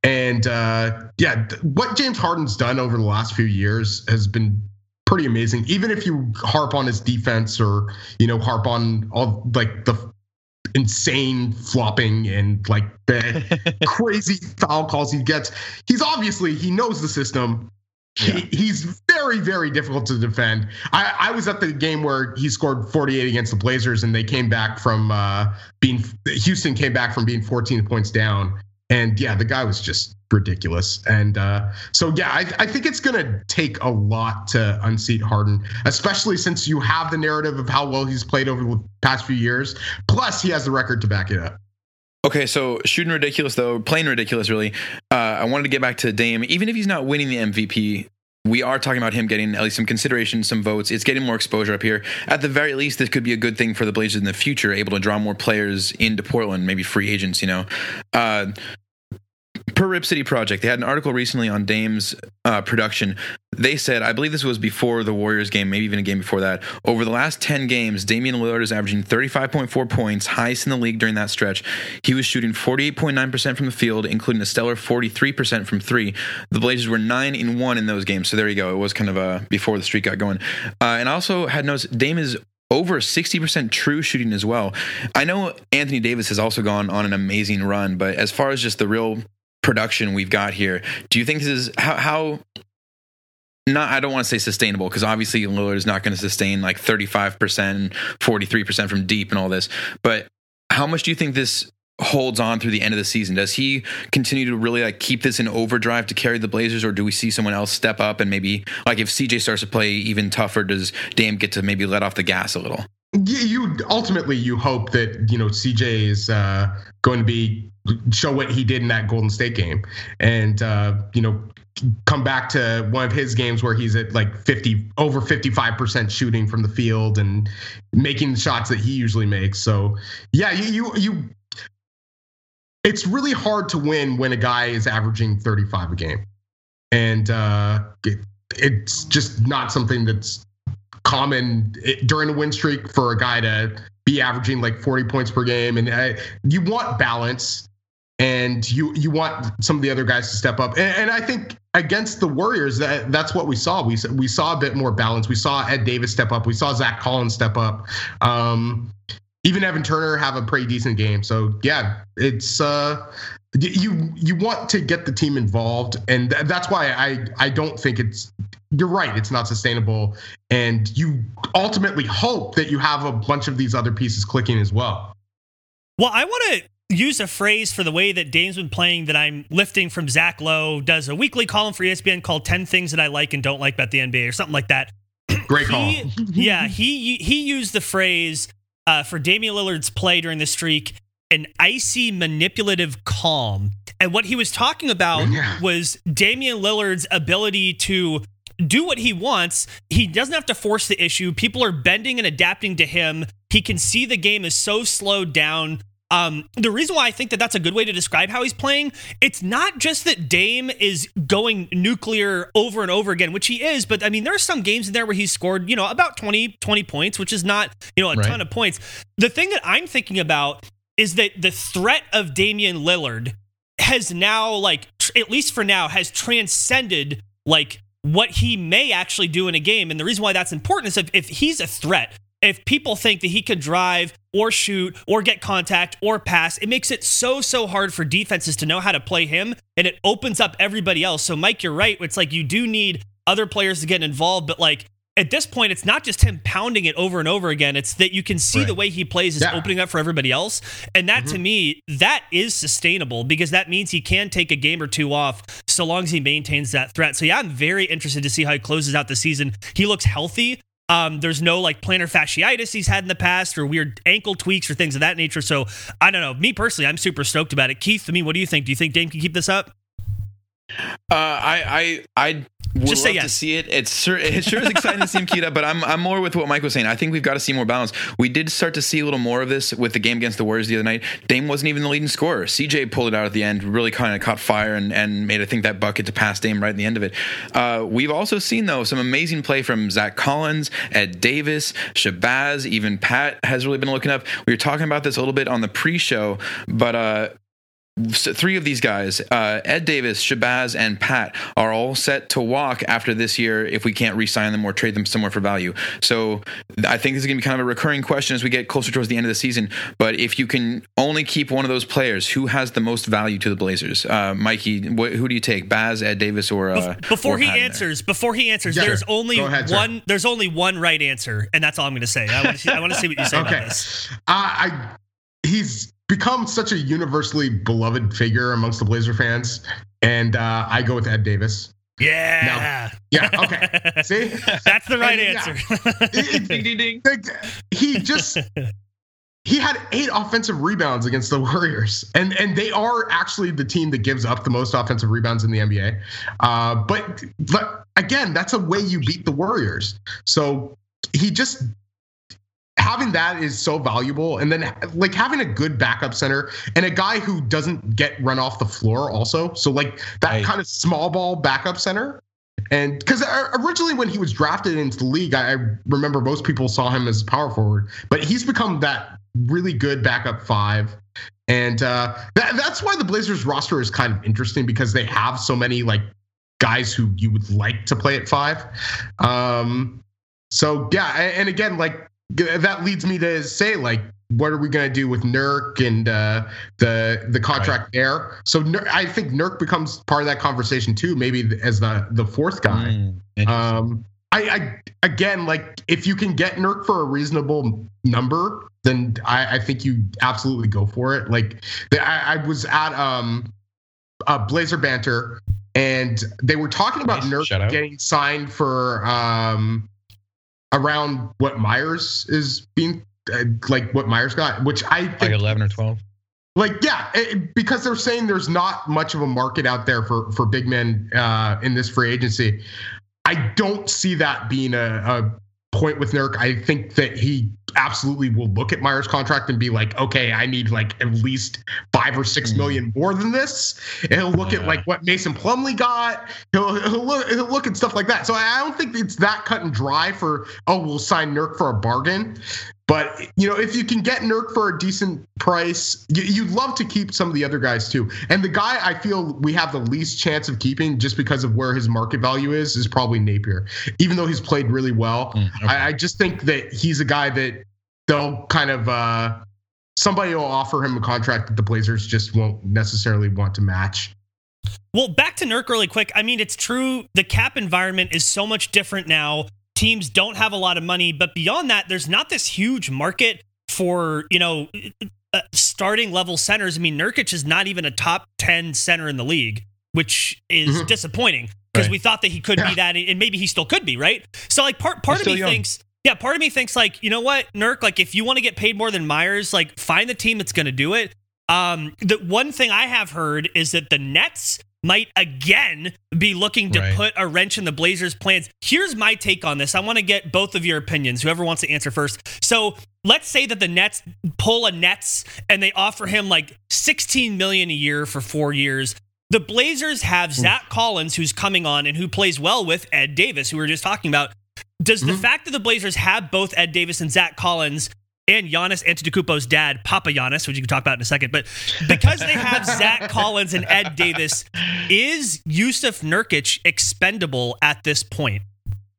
And uh, yeah, th- what James Harden's done over the last few years has been pretty amazing. Even if you harp on his defense or you know harp on all like the insane flopping and like the crazy foul calls he gets, he's obviously he knows the system. Yeah. He, he's very, very difficult to defend. I, I was at the game where he scored 48 against the Blazers, and they came back from uh, being Houston came back from being 14 points down, and yeah, the guy was just ridiculous. And uh, so, yeah, I, I think it's going to take a lot to unseat Harden, especially since you have the narrative of how well he's played over the past few years. Plus, he has the record to back it up. Okay, so shooting ridiculous though, playing ridiculous really. Uh, I wanted to get back to Dame. Even if he's not winning the MVP, we are talking about him getting at least some consideration, some votes. It's getting more exposure up here. At the very least, this could be a good thing for the Blazers in the future, able to draw more players into Portland, maybe free agents. You know, uh, per Rip City Project, they had an article recently on Dame's uh, production. They said, I believe this was before the Warriors game, maybe even a game before that. Over the last 10 games, Damian Lillard is averaging 35.4 points, highest in the league during that stretch. He was shooting 48.9% from the field, including a stellar 43% from three. The Blazers were 9 in 1 in those games. So there you go. It was kind of uh, before the streak got going. Uh, and I also had noticed Dame is over 60% true shooting as well. I know Anthony Davis has also gone on an amazing run, but as far as just the real production we've got here. Do you think this is how, how not I don't want to say sustainable because obviously Lillard is not going to sustain like 35%, 43% from deep and all this. But how much do you think this holds on through the end of the season? Does he continue to really like keep this in overdrive to carry the Blazers or do we see someone else step up and maybe like if CJ starts to play even tougher does Dame get to maybe let off the gas a little? You ultimately you hope that you know CJ is uh, going to be show what he did in that Golden State game, and uh, you know come back to one of his games where he's at like 50 over 55% shooting from the field and making the shots that he usually makes. So yeah you you, you it's really hard to win when a guy is averaging 35 a game. And uh, it, it's just not something that's common during a win streak for a guy to be averaging like 40 points per game. And uh, you want balance and you you want some of the other guys to step up. And, and, I think against the Warriors, that that's what we saw. We we saw a bit more balance. We saw Ed Davis step up. We saw Zach Collins step up. Um, even Evan Turner have a pretty decent game. So yeah, it's uh, you you want to get the team involved, and th- that's why I I don't think it's. You're right. It's not sustainable, and you ultimately hope that you have a bunch of these other pieces clicking as well. Well, I want to use a phrase for the way that Dame's been playing that I'm lifting from Zach Lowe, does a weekly column for ESPN called 10 Things That I Like and Don't Like About the NBA or something like that. Great call. He, yeah, he he used the phrase uh, for Damian Lillard's play during the streak, an icy manipulative calm. And what he was talking about yeah. was Damian Lillard's ability to do what he wants. He doesn't have to force the issue. People are bending and adapting to him. He can see the game is so slowed down um, the reason why I think that that's a good way to describe how he's playing, it's not just that Dame is going nuclear over and over again, which he is, but I mean, there are some games in there where he's scored, you know, about 20, 20 points, which is not, you know, a right. ton of points. The thing that I'm thinking about is that the threat of Damian Lillard has now, like, at least for now, has transcended, like, what he may actually do in a game. And the reason why that's important is if, if he's a threat, if people think that he could drive or shoot or get contact or pass, it makes it so, so hard for defenses to know how to play him and it opens up everybody else. So, Mike, you're right. It's like you do need other players to get involved, but like at this point, it's not just him pounding it over and over again. It's that you can see right. the way he plays is yeah. opening up for everybody else. And that mm-hmm. to me, that is sustainable because that means he can take a game or two off so long as he maintains that threat. So yeah, I'm very interested to see how he closes out the season. He looks healthy Um, there's no like plantar fasciitis he's had in the past or weird ankle tweaks or things of that nature. So I don't know. Me personally, I'm super stoked about it. Keith, I mean, what do you think? Do you think Dame can keep this up? Uh, I I I would Just say love to see it. It's sure, it sure is exciting to see him queued up, but I'm I'm more with what Mike was saying. I think we've got to see more balance. We did start to see a little more of this with the game against the Warriors the other night. Dame wasn't even the leading scorer. CJ pulled it out at the end, really kind of caught fire and, and made I think that bucket to pass Dame right at the end of it. Uh, we've also seen though some amazing play from Zach Collins, Ed Davis, Shabazz, even Pat has really been looking up. We were talking about this a little bit on the pre-show, but uh, so three of these guys, uh, Ed Davis, Shabazz, and Pat, are all set to walk after this year if we can't re-sign them or trade them somewhere for value. So I think this is going to be kind of a recurring question as we get closer towards the end of the season. But if you can only keep one of those players, who has the most value to the Blazers? Uh, Mikey, wh- who do you take, Baz, Ed Davis, or uh, before or he Pat in there? answers, before he answers, Yeah, there's sure. only Go ahead, sir. one. There's only one right answer, and that's all I'm going to say. I want to see, I want to see what you say Okay. about this. Uh, I he's become such a universally beloved figure amongst the Blazer fans, and uh, I go with Ed Davis. Yeah, Yeah. Okay. See, that's the right Yeah. answer. It- it- like, he just he had eight offensive rebounds against the Warriors, and and they are actually the team that gives up the most offensive rebounds in the NBA. Uh, but but again, that's a way you beat the Warriors. So he just having that is so valuable. And then like having a good backup center and a guy who doesn't get run off the floor also. So like that Right. kind of small ball backup center. And because originally when he was drafted into the league I, I remember most people saw him as power forward but he's become that really good backup five. And uh that, that's why the blazers roster is kind of interesting because they have so many like guys who you would like to play at five. Um so yeah, and again, like that leads me to say, like, what are we gonna do with Nurk and uh, the the contract there? So Nur- I think Nurk becomes part of that conversation too, maybe as the the fourth guy. Mm. Um, I, I again, like, if you can get Nurk for a reasonable number, then I, I think you absolutely go for it. Like, the, I, I was at um, a Blazer banter, and they were talking about Nice. Nurk getting signed for um, around what Meyers is being. Uh, like what Meyers got, which I think like 11 or 12. like yeah it, because they're saying there's not much of a market out there for for big men uh in this free agency i don't see that being a, a point with Nurk. I think that he absolutely will look at Meyers' contract and be like, okay, I need like at least five or six Hmm. more than this. And he'll look at like what Mason Plumlee got. He'll, he'll look he'll look at stuff like that. So I don't think it's that cut and dry for oh we'll sign Nurk for a bargain. But you know, if you can get Nurk for a decent price, you, you'd love to keep some of the other guys too. And the guy I feel we have the least chance of keeping, just because of where his market value is, is probably Napier. Even though he's played really well, Mm, okay. I, I just think that he's a guy that they'll kind of uh, somebody will offer him a contract that the Blazers just won't necessarily want to match. Well, back to Nurk really quick. I mean, it's true. The cap environment is so much different now. Teams don't have a lot of money, but beyond that, there's not this huge market for, you know, uh, starting level centers. I mean, Nurkic is not even a top 10 center in the league, which is Mhm. disappointing because Right. we thought that he could Yeah. be that, and maybe he still could be, right? So, like, part, part He's of me young. thinks, yeah, part of me thinks, like, you know what, Nurk, like, if you want to get paid more than Meyers, like, find the team that's going to do it. Um, the one thing I have heard is that the Nets might again be looking to Right. put a wrench in the Blazers' plans. Here's my take on this. I want to get both of your opinions. Whoever wants to answer first. So let's say that the Nets pull a Nets and they offer him like 16 million a year for four years. The Blazers have Zach Collins, who's coming on and who plays well with Ed Davis, who we were just talking about. Does the Mhm. fact that the Blazers have both Ed Davis and Zach Collins and Giannis Antetokounmpo's dad, Papa Giannis, which you can talk about in a second, but because they have Zach Collins and Ed Davis, is Yusuf Nurkic expendable at this point?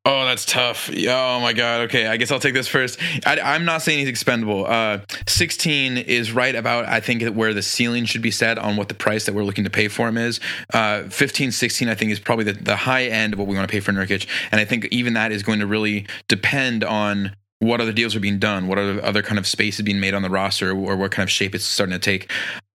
Oh, that's tough. Oh my god. Okay, I guess I'll take this first. I, I'm not saying he's expendable. Uh, 16 is right about I think where the ceiling should be set on what the price that we're looking to pay for him is. Uh, 15, 16, I think is probably the, the high end of what we want to pay for Nurkic, and I think even that is going to really depend on what other deals are being done, what other other kind of space is being made on the roster, or what kind of shape it's starting to take.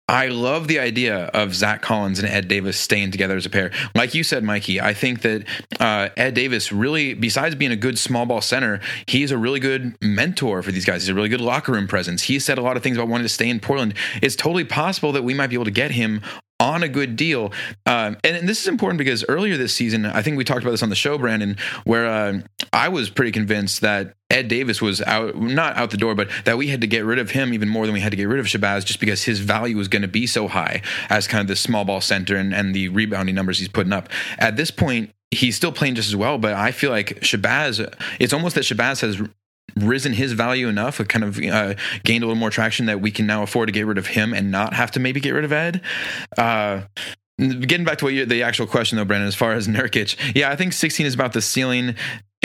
I love the idea of Zach Collins and Ed Davis staying together as a pair. Like you said, Mikey, I think that uh, Ed Davis really, besides being a good small ball center, he's a really good mentor for these guys. He's a really good locker room presence. He said a lot of things about wanting to stay in Portland. It's totally possible that we might be able to get him on a good deal. Um, and, and, this is important because earlier this season, I think we talked about this on the show, Brandon, where uh, I was pretty convinced that Ed Davis was out, not out the door, but that we had to get rid of him even more than we had to get rid of Shabazz just because his value was going to be so high as kind of the small ball center and, and the rebounding numbers he's putting up. At this point, he's still playing just as well, but I feel like Shabazz, it's almost that Shabazz has risen his value enough, kind of uh, gained a little more traction that we can now afford to get rid of him and not have to maybe get rid of Ed. Uh, getting back to what you, the actual question though, Brandon, as far as Nurkic, yeah, I think 16 is about the ceiling,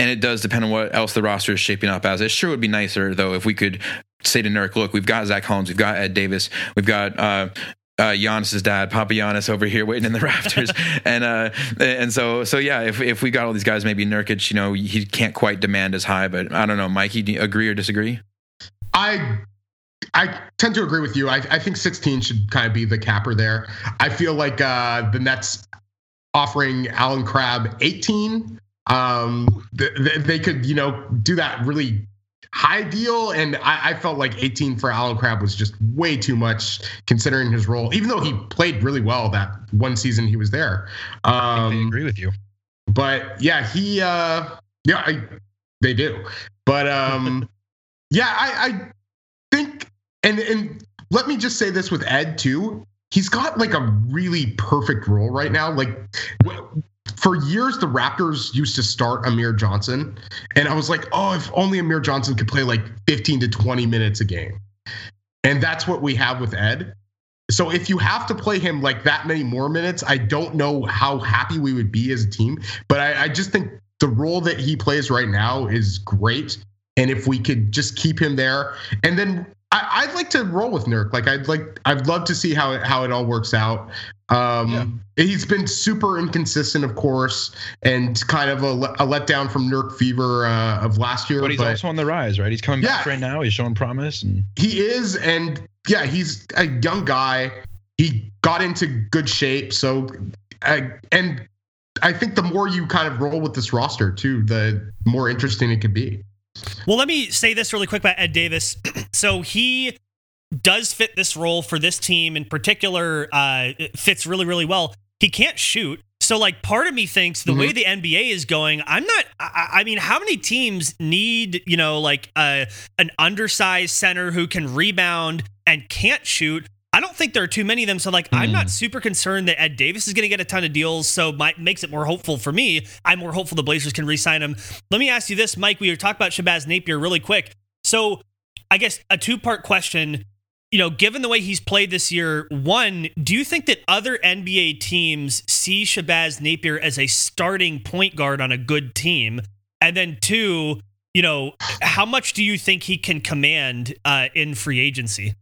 and it does depend on what else the roster is shaping up as. It sure would be nicer though if we could say to Nurk, look, we've got Zach Collins, we've got Ed Davis, we've got uh, uh, Giannis's dad, Papa Giannis, over here waiting in the rafters, and uh, and so so yeah, if if we got all these guys, maybe Nurkic, you know, he can't quite demand as high, but I don't know, Mikey, do you agree or disagree? I I tend to agree with you. I, I think 16 should kind of be the capper there. I feel like uh, the Nets offering Allen Crabbe 18, um, they, they could you know do that really high deal. And I, I, felt like 18 for Allen Crabbe was just way too much considering his role, even though he played really well that one season he was there. Um, I agree with you. But yeah, he, uh, yeah, I, they do. But um, yeah, I, I think, and, and let me just say this with Ed too. He's got like a really perfect role right now. Like for years the Raptors used to start Amir Johnson, and I was like, oh, if only Amir Johnson could play like 15 to 20 minutes a game. And that's what we have with Ed. So if you have to play him like that many more minutes, I don't know how happy we would be as a team. But I, I just think the role that he plays right now is great. And if we could just keep him there, and then I, would like to roll with Nurk. Like I'd like I'd love to see how it, how it all works out. Um, yeah. He's been super inconsistent, of course, and kind of a, a letdown from Nurk fever uh, of last year. But he's but, also on the rise, right? He's coming yeah, back right now. He's showing promise. And... He is, and yeah, he's a young guy. He got into good shape, so uh, and I think the more you kind of roll with this roster too, the more interesting it could be. Well, let me say this really quick about Ed Davis. so he does fit this role for this team in particular. Uh, fits really, really well. He can't shoot. So, like, part of me thinks the mm-hmm. way the NBA is going, I'm not. I, I, mean, how many teams need, you know, like a, an undersized center who can rebound and can't shoot? I don't think there are too many of them. So, like, mm. I'm not hmm. super concerned that Ed Davis is going to get a ton of deals. So, my, makes it more hopeful for me. I'm more hopeful the Blazers can re sign him. Let me ask you this, Mike. We were talking about Shabazz Napier really quick. So, I guess a two part question. You know, given the way he's played this year, one, do you think that other NBA teams see Shabazz Napier as a starting point guard on a good team? And then two, you know, how much do you think he can command uh, in free agency?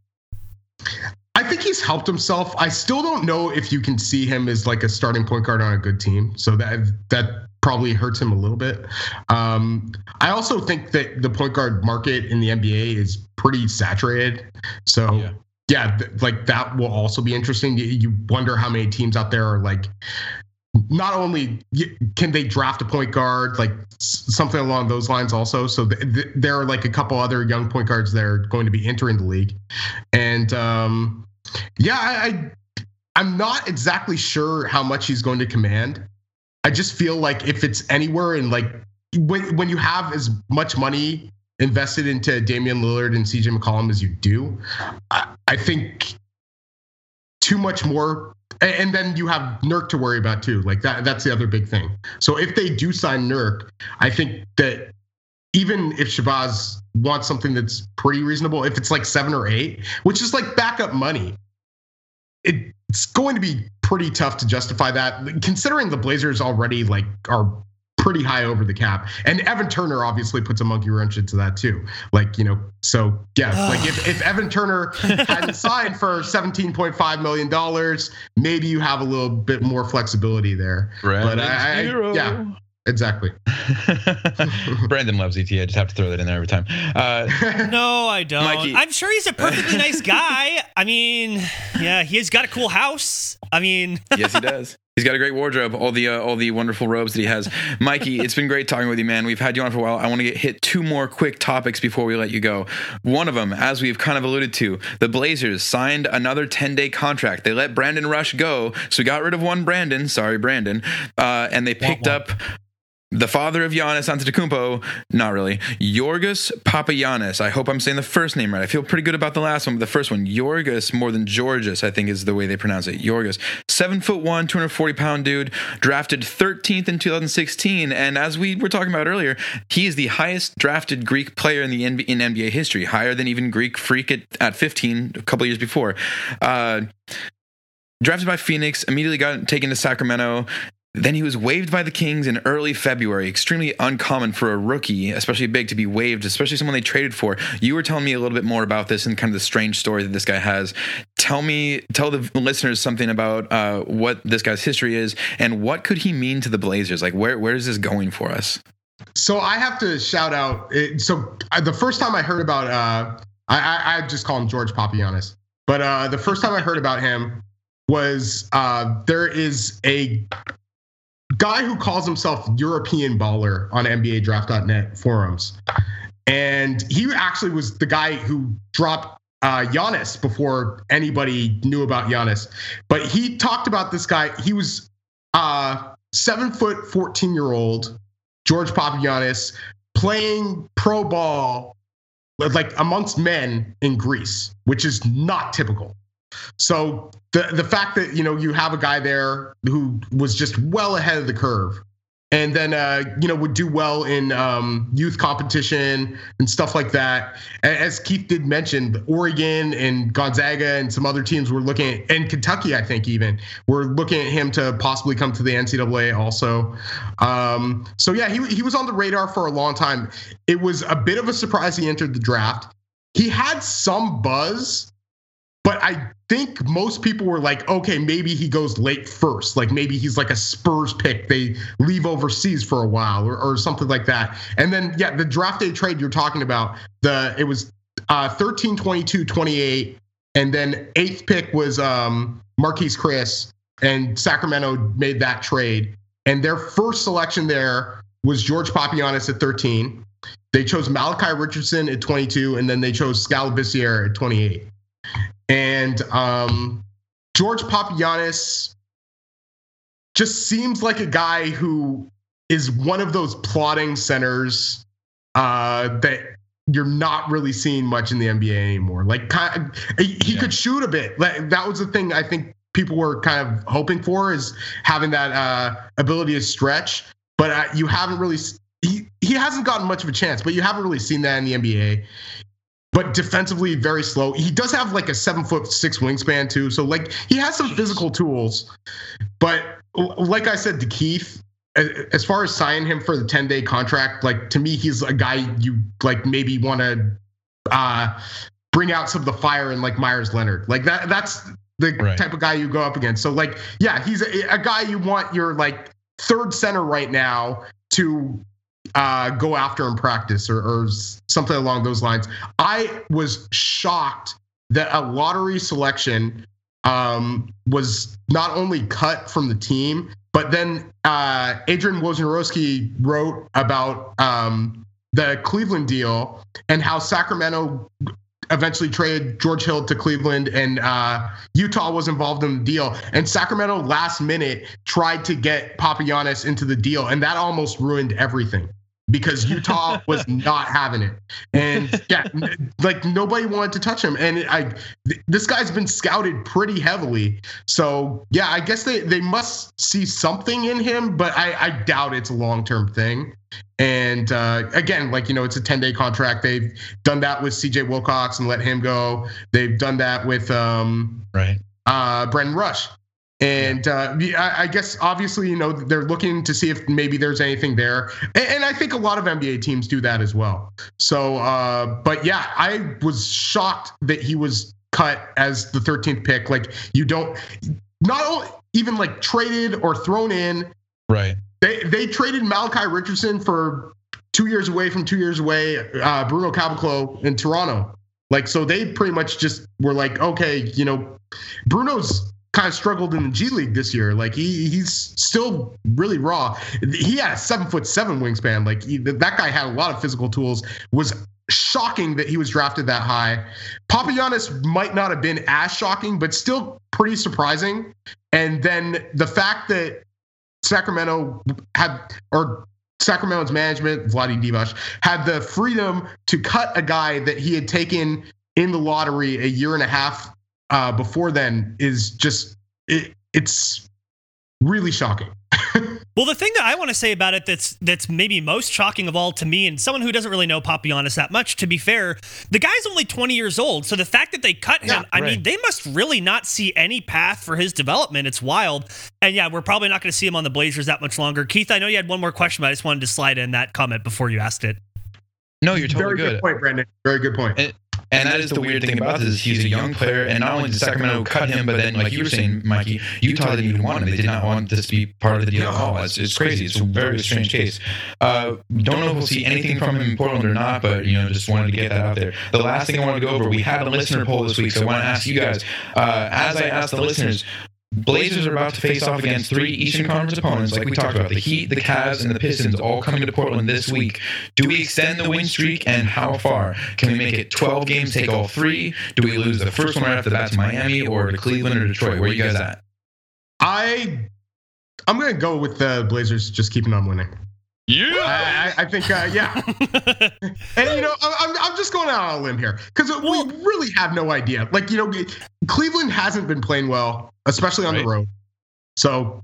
I think he's helped himself. I still don't know if you can see him as like a starting point guard on a good team. So that that probably hurts him a little bit. Um, I also think that the point guard market in the NBA is pretty saturated. So yeah, yeah th- like that will also be interesting. You, you wonder how many teams out there are like not only can they draft a point guard, like something along those lines also. So th- th- there are like a couple other young point guards that are going to be entering the league. And um, yeah, I, I I'm not exactly sure how much he's going to command. I just feel like if it's anywhere and like when when you have as much money invested into Damian Lillard and CJ McCollum as you do, I, I think too much more and then you have Nurk to worry about too. Like that that's the other big thing. So if they do sign Nurk, I think that even if Shabazz wants something that's pretty reasonable, if it's like seven or eight, which is like backup money, it's going to be pretty tough to justify that considering the Blazers already like are pretty high over the cap. And Evan Turner obviously puts a monkey wrench into that too. Like, you know, so yeah, like if, if Evan Turner hadn't signed for $17.5 million, maybe you have a little bit more flexibility there. Right. But I, I, yeah. Exactly. Brandon loves ET. I just have to throw that in there every time. Uh, no, I don't. Mikey. I'm sure he's a perfectly nice guy. I mean, yeah, he's got a cool house. I mean, yes, he does. He's got a great wardrobe, all the uh, all the wonderful robes that he has. Mikey, it's been great talking with you, man. We've had you on for a while. I want to get hit two more quick topics before we let you go. One of them, as we've kind of alluded to, the Blazers signed another 10 day contract. They let Brandon Rush go, so we got rid of one Brandon. Sorry, Brandon, uh, and they picked Wah, wah. up the father of Giannis Antetokounmpo, not really, Yorgos Papagiannis. I hope I'm saying the first name right. I feel pretty good about the last one, but the first one, Yorgos, more than Georges, I think is the way they pronounce it. Yorgos, seven foot one, 240 pound dude, drafted 13th in 2016, and as we were talking about earlier, he is the highest drafted Greek player in the NBA, in NBA history, higher than even Greek Freak at, at 15 a couple years before. Uh, drafted by Phoenix, immediately got taken to Sacramento. Then he was waived by the Kings in early February. Extremely uncommon for a rookie, especially big, to be waived, especially someone they traded for. You were telling me a little bit more about this and kind of the strange story that this guy has. Tell me, tell the listeners something about uh, what this guy's history is and what could he mean to the Blazers? Like, where where is this going for us? So I have to shout out. It, so the first time I heard about, uh, I, I, I just call him George Papianis, but uh, the first time I heard about him was uh, there is a guy who calls himself European Baller on NBA Draft.net forums, and he actually was the guy who dropped uh, Giannis before anybody knew about Giannis. But he talked about this guy. He was uh, seven foot, 14 year old George Papagiannis playing pro ball like amongst men in Greece, which is not typical. So the the fact that you know you have a guy there who was just well ahead of the curve, and then uh, you know would do well in um, youth competition and stuff like that. As Keith did mention, Oregon and Gonzaga and some other teams were looking at, and Kentucky, I think even were looking at him to possibly come to the NCAA also. Um, so yeah, he he was on the radar for a long time. It was a bit of a surprise he entered the draft. He had some buzz but I think most people were like, okay, maybe he goes late first. Like maybe he's like a Spurs pick. They leave overseas for a while or, or something like that. And then, yeah, the draft day trade you're talking about, the it was uh, 13, 22, 28. And then eighth pick was um, Marquese Chriss, and Sacramento made that trade. And their first selection there was George Papianis at 13. They chose Malachi Richardson at 22, and then they chose Skal Labissière at 28. And um, George Papagiannis just seems like a guy who is one of those plotting centers uh, that you're not really seeing much in the NBA anymore. Like, he could shoot a bit. That was the thing I think people were kind of hoping for is having that uh, ability to stretch. But uh, you haven't really. He, he hasn't gotten much of a chance, but you haven't really seen that in the NBA but defensively very slow. He does have like a seven foot six wingspan too, so like he has some physical tools. But like I said to Keith, as far as signing him for the ten day contract, like to me, he's a guy you like maybe want to uh, bring out some of the fire in like Meyers Leonard. Like that. That's the right. type of guy you go up against. So like, yeah, he's a, a guy you want your like third center right now to uh, go after in practice or, or something along those lines. I was shocked that a lottery selection um, was not only cut from the team, but then uh, Adrian Wojnarowski wrote about um, the Cleveland deal and how Sacramento eventually traded George Hill to Cleveland, and uh, Utah was involved in the deal. And Sacramento last minute tried to get Papagiannis into the deal, and that almost ruined everything because Utah was not having it. And yeah, like nobody wanted to touch him. And I, this guy's been scouted pretty heavily. So yeah, I guess they, they must see something in him, but I, I doubt it's a long term thing. And uh, again, like you know, it's a 10 day contract. They've done that with CJ Wilcox and let him go. They've done that with um, right uh, Brandon Rush. And uh, I guess obviously, you know, they're looking to see if maybe there's anything there. And I think a lot of NBA teams do that as well. So, uh, but yeah, I was shocked that he was cut as the 13th pick. Like, you don't, not even like traded or thrown in Right. They they traded Malachi Richardson for two years away from two years away, uh, Bruno Caboclo in Toronto. Like, so they pretty much just were like, okay, you know, Bruno's kind of struggled in the G League this year. Like he he's still really raw. He had a seven foot seven wingspan. Like he, that guy had a lot of physical tools. Was shocking that he was drafted that high. Papagiannis might not have been as shocking, but still pretty surprising. And then the fact that Sacramento had or Sacramento's management, Vlade Divac, had the freedom to cut a guy that he had taken in the lottery a year and a half uh, before then is just it, it's really shocking. well, the thing that I want to say about it that's that's maybe most shocking of all to me, and someone who doesn't really know Papagiannis that much, to be fair, the guy's only 20 years old. So the fact that they cut him, yeah, I right. mean, they must really not see any path for his development. It's wild. And yeah, we're probably not going to see him on the Blazers that much longer. Keith, I know you had one more question, but I just wanted to slide in that comment before you asked it. No, you're totally Very good. good point, Brandon. Very good point. And, and that is the weird thing about this is he's a young player, and not only did Sacramento cut him, but then like you were saying, Mikey, Utah didn't even want him. They did not want this to be part of the deal at all. It's, it's crazy. It's a very strange case. Uh, don't know if we'll see anything from him in Portland or not, but you know, just wanted to get that out there. The last thing I want to go over, we had a listener poll this week, so I want to ask you guys. Uh, as I asked the listeners, Blazers are about to face off against three Eastern Conference opponents, like we talked about the Heat, the Cavs, and the Pistons, all coming to Portland this week. Do we extend the win streak, and how far? Can we make it 12 games, take all three? Do we lose the first one right off the bat to Miami, or to Cleveland or Detroit? Where are you guys at? I, I'm going to go with the Blazers just keeping on winning. Yeah, I, I think uh, yeah, and you know I'm, I'm just going out on a limb here because we really have no idea. Like you know, Cleveland hasn't been playing well, especially on right. the road, so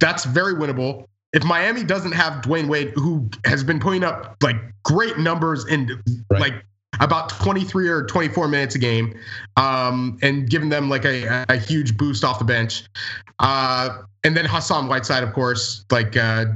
that's very winnable. If Miami doesn't have Dwyane Wade, who has been putting up like great numbers in right. like about 23 or 24 minutes a game, um, and giving them like a, a huge boost off the bench, uh, and then Hassan Whiteside, of course, like. Uh,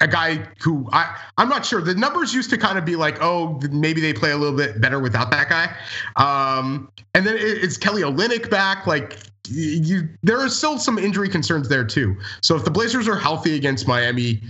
a guy who I I'm not sure. The numbers used to kind of be like, oh, maybe they play a little bit better without that guy. Um, and then it's Kelly Olynyk back. Like you, there are still some injury concerns there too. So if the Blazers are healthy against Miami,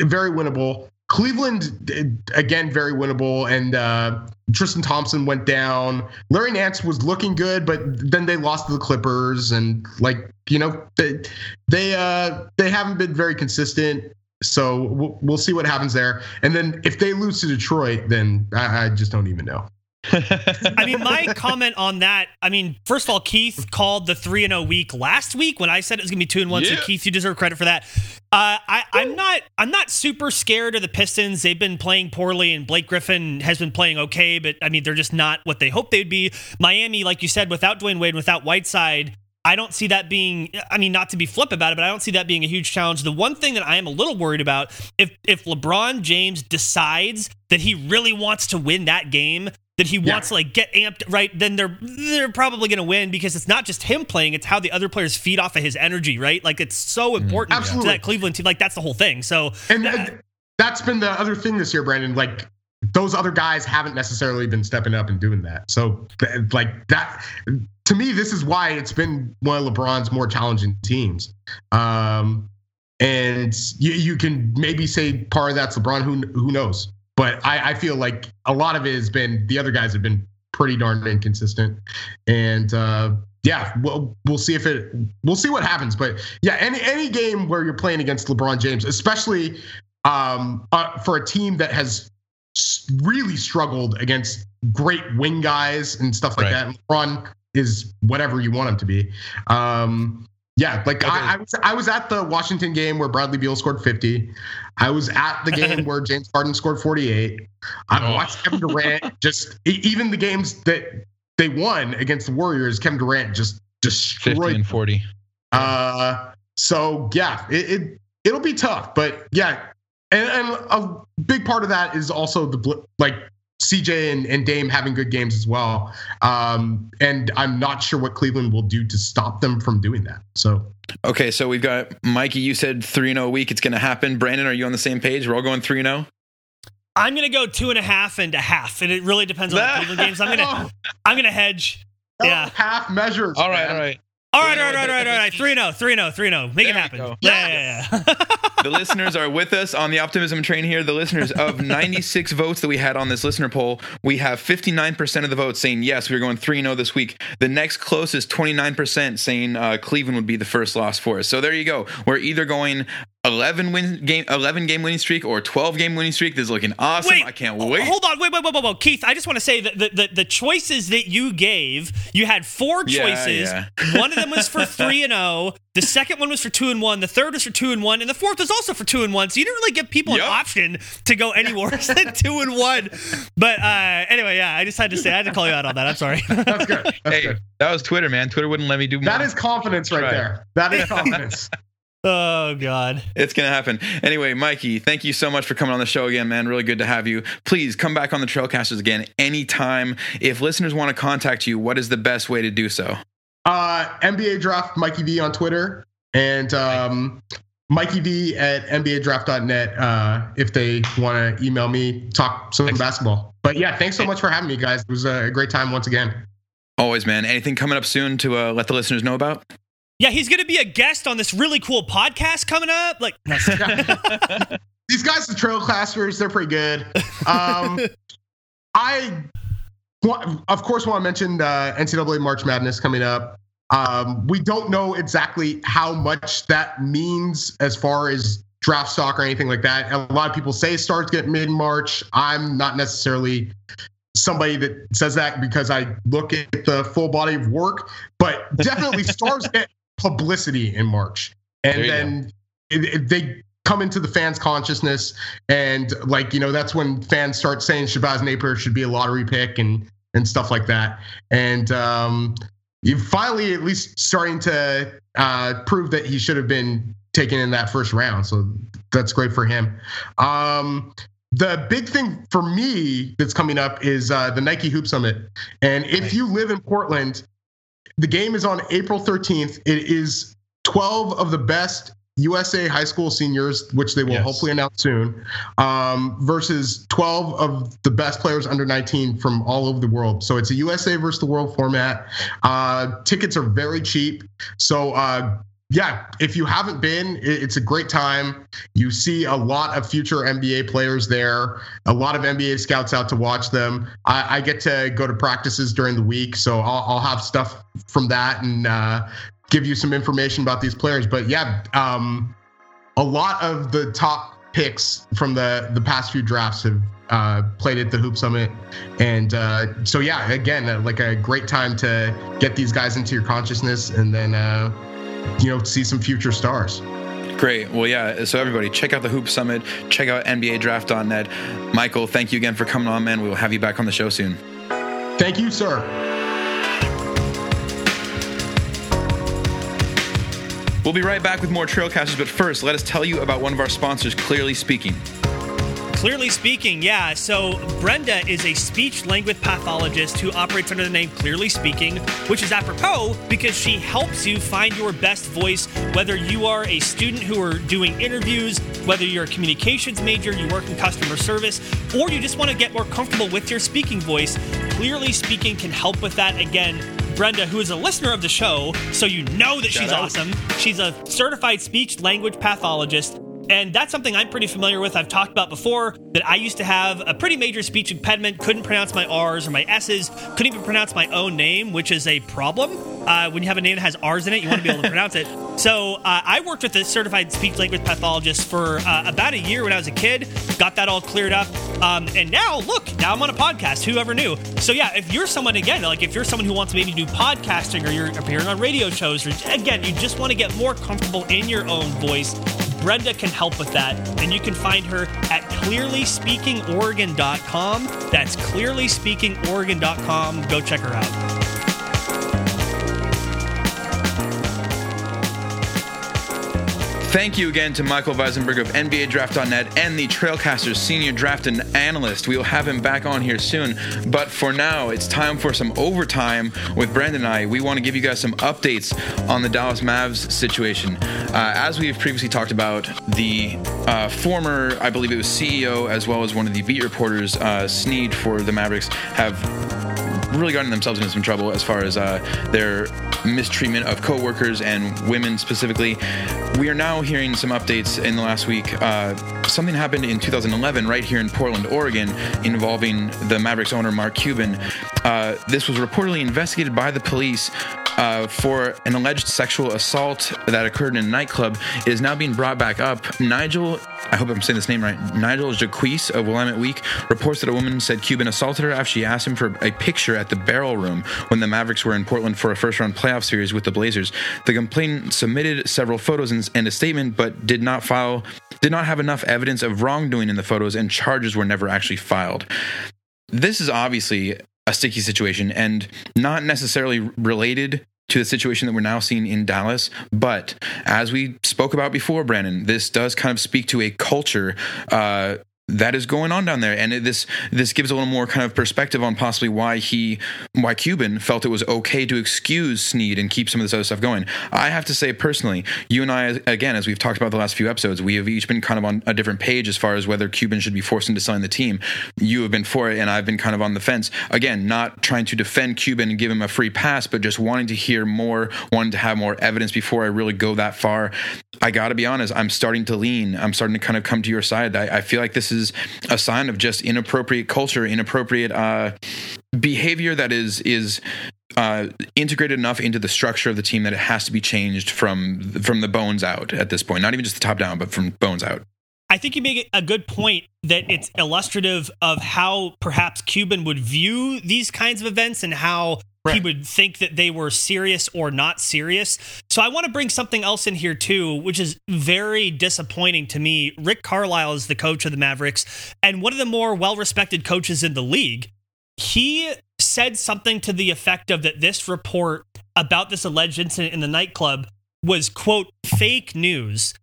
very winnable. Cleveland again very winnable, and uh, Tristan Thompson went down. Larry Nance was looking good, but then they lost to the Clippers, and like you know they they uh, they haven't been very consistent. So we'll, we'll see what happens there. And then if they lose to Detroit, then I, I just don't even know. I mean, my comment on that. I mean, first of all, Keith called the three and zero oh week last week when I said it was gonna be two and one. Yeah. So Keith, you deserve credit for that. Uh, I, I'm not. I'm not super scared of the Pistons. They've been playing poorly, and Blake Griffin has been playing okay, but I mean, they're just not what they hoped they'd be. Miami, like you said, without Dwyane Wade, without Whiteside, I don't see that being I mean not to be flip about it, but I don't see that being a huge challenge. The one thing that I am a little worried about if if LeBron James decides that he really wants to win that game, that he wants yeah. to like get amped right, then they're they're probably going to win because it's not just him playing, it's how the other players feed off of his energy, right? Like it's so mm-hmm. important mm, to that Cleveland team. Like that's the whole thing. So And that, that's been the other thing this year, Brandon. Like those other guys haven't necessarily been stepping up and doing that. So like that to me, this is why it's been one of LeBron's more challenging teams. Um, and you, you can maybe say part of that's LeBron. Who who knows? But I, I feel like a lot of it has been the other guys have been pretty darn inconsistent. And uh, yeah, we'll we'll see if it we'll see what happens. But yeah, any any game where you're playing against LeBron James, especially um, uh, for a team that has really struggled against great wing guys and stuff like right. that. LeBron is whatever you want him to be. Um, yeah, like okay. I, I, was I was at the Washington game where Bradley Beal scored 50. I was at the game where James Harden scored 48. I oh. watched Kevin Durant just even the games that they won against the Warriors, Kevin Durant just destroyed 50 and 40. Uh so yeah, it, it it'll be tough, but yeah, and, and a big part of that is also the like CJ and, and Dame having good games as well. Um, and I'm not sure what Cleveland will do to stop them from doing that. So okay, so we've got Mikey. You said three and zero oh week. It's going to happen. Brandon, are you on the same page? We're all going three and zero. Oh? I'm going to go two and a half and a half, and it really depends on the Cleveland games. I'm going to I'm going to hedge. Yeah, half measures. All right, man. all right. All right, all right, all right, all right, all right. 3 0, 3 0, 3 0. Make There it happen. go. Yeah, yeah, yeah. the listeners are with us on the optimism train here. The listeners of 96 votes that we had on this listener poll, we have 59% of the votes saying yes, we're going 3 0 this week. The next closest, 29%, saying uh, Cleveland would be the first loss for us. So there you go. We're either going 11 win game 11 game winning streak or 12 game winning streak. This is looking awesome. I can't wait. Hold on, wait, wait, wait, wait, wait. Keith, I just want to say that the, the, the choices that you gave, you had four Yeah, choices. yeah. One of them was for three and zero. The second one was for two and one. The third was for two and one, and the fourth was also for two and one. So you didn't really give people Yep. an option to go any worse than two and one. But uh, anyway, yeah, I just had to say I had to call you out on that. I'm sorry. That's good. That's Hey, good. that was Twitter, man. Twitter wouldn't let me do more. That is confidence right Right. there. That is confidence. oh God. It's gonna happen. Anyway, Mikey, thank you so much for coming on the show again, man. Really good to have you. Please come back on the Trailcasters again anytime. If listeners want to contact you, what is the best way to do so? Uh, NBA Draft Mikey V on Twitter and um, Mikey V at NBADraft.net uh, if they want to email me, talk some basketball. But yeah, thanks so much for having me, guys. It was a great time once again. Always, man. Anything coming up soon to uh, let the listeners know about? Yeah, he's gonna be a guest on this really cool podcast coming up. Like, These guys, the Trailcasters, they're pretty good. Um, I, wa- of course, want to mention uh, NCAA March Madness coming up. Um, we don't know exactly how much that means as far as draft stock or anything like that. A lot of people say starts get mid March. I'm not necessarily somebody that says that because I look at the full body of work, but definitely stars get publicity in March. And then it, it- they come into the fans' consciousness. And like, you know, that's when fans start saying Shabazz Napier should be a lottery pick and and stuff like that. And um, you finally at least starting to uh, prove that he should have been taken in that first round. So that's great for him. Um, the big thing for me that's coming up is uh, the Nike Hoop Summit. And if you live in Portland, the game is on April 13th. It is 12 of the best USA high school seniors, which they will Yes. hopefully announce soon, um, versus 12 of the best players under 19 from all over the world. So it's a USA versus the world format. Uh, tickets are very cheap. So, uh, yeah, if you haven't been, it's a great time. You see a lot of future NBA players there, a lot of NBA scouts out to watch them. I, I get to go to practices during the week, so I'll, I'll have stuff from that and uh, give you some information about these players. But yeah, um, a lot of the top picks from the the past few drafts have uh, played at the Hoop Summit, and uh, so yeah, again, uh, like a great time to get these guys into your consciousness, and then uh, you know see some future stars. Great. Well, yeah. So everybody, check out the Hoop Summit. Check out NBA NBADraft.net. Michael, thank you again for coming on, man. We will have you back on the show soon. Thank you, sir. We'll be right back with more Trailcasters, but first, let us tell you about one of our sponsors, Clearly Speaking. Clearly speaking, yeah. So Brenda is a speech language pathologist who operates under the name Clearly Speaking, which is apropos because she helps you find your best voice, whether you are a student who are doing interviews, whether you're a communications major, you work in customer service, or you just want to get more comfortable with your speaking voice. Clearly Speaking can help with that. Again, Brenda, who is a listener of the show, so you know that she's out. awesome. She's a certified speech language pathologist. And that's something I'm pretty familiar with. I've talked about before that I used to have a pretty major speech impediment, couldn't pronounce my R's or my S's, couldn't even pronounce my own name, which is a problem. Uh, when you have a name that has R's in it, you want to be able to pronounce it. So uh, I worked with a certified speech language pathologist for uh, about a year when I was a kid, got that all cleared up. Um, and now, look, now I'm on a podcast. Whoever knew? So yeah, if you're someone again, like if you're someone who wants to maybe do podcasting or you're appearing on radio shows, or again, you just want to get more comfortable in your own voice, Brenda can help with that, and you can find her at clearlyspeakingoregon.com. That's clearlyspeakingoregon.com. Go check her out. Thank you again to Michael Weisenberg of NBADraft.net and the Trailcasters senior draft and analyst. We will have him back on here soon. But for now, it's time for some overtime with Brandon and I. We want to give you guys some updates on the Dallas Mavs situation. Uh, as we have previously talked about, the uh, former, I believe it was CEO, as well as one of the beat reporters, uh, Sneed for the Mavericks, have really gotten themselves into some trouble as far as uh, their mistreatment of coworkers and women specifically. We are now hearing some updates in the last week. Uh, something happened in 2011 right here in Portland, Oregon, involving the Mavericks owner Mark Cuban. Uh, this was reportedly investigated by the police uh, for an alleged sexual assault that occurred in a nightclub. is now being brought back up. Nigel, I hope I'm saying this name right, Nigel Jaquiss of Willamette Week reports that a woman said Cuban assaulted her after she asked him for a picture at the Barrel Room when the Mavericks were in Portland for a first round playoff series with the Blazers. The complainant submitted several photos and, and a statement, but did not file, did not have enough evidence of wrongdoing in the photos, and charges were never actually filed. This is obviously a sticky situation and not necessarily related to the situation that we're now seeing in Dallas. But as we spoke about before, Brandon, this does kind of speak to a culture uh, that is going on down there and it, this this gives a little more kind of perspective on possibly why he why Cuban felt it was okay to excuse Sneed and keep some of this other stuff going. I have to say personally, you and I again as we've talked about the last few episodes, we have each been kind of on a different page as far as whether Cuban should be forced into selling the team. You have been for it and I've been kind of on the fence. Again, not trying to defend Cuban and give him a free pass, but just wanting to hear more, wanting to have more evidence before I really go that far. I got to be honest, I'm starting to lean. I'm starting to kind of come to your side. I, I feel like this is is a sign of just inappropriate culture, inappropriate uh, behavior that is is uh, integrated enough into the structure of the team that it has to be changed from from the bones out at this point. Not even just the top down, but from bones out. I think you make a good point that it's illustrative of how perhaps Cuban would view these kinds of events and how right. he would think that they were serious or not serious. So I want to bring something else in here too, which is very disappointing to me. Rick Carlisle is the coach of the Mavericks and one of the more well-respected coaches in the league. He said something to the effect of that this report about this alleged incident in the nightclub was quote fake news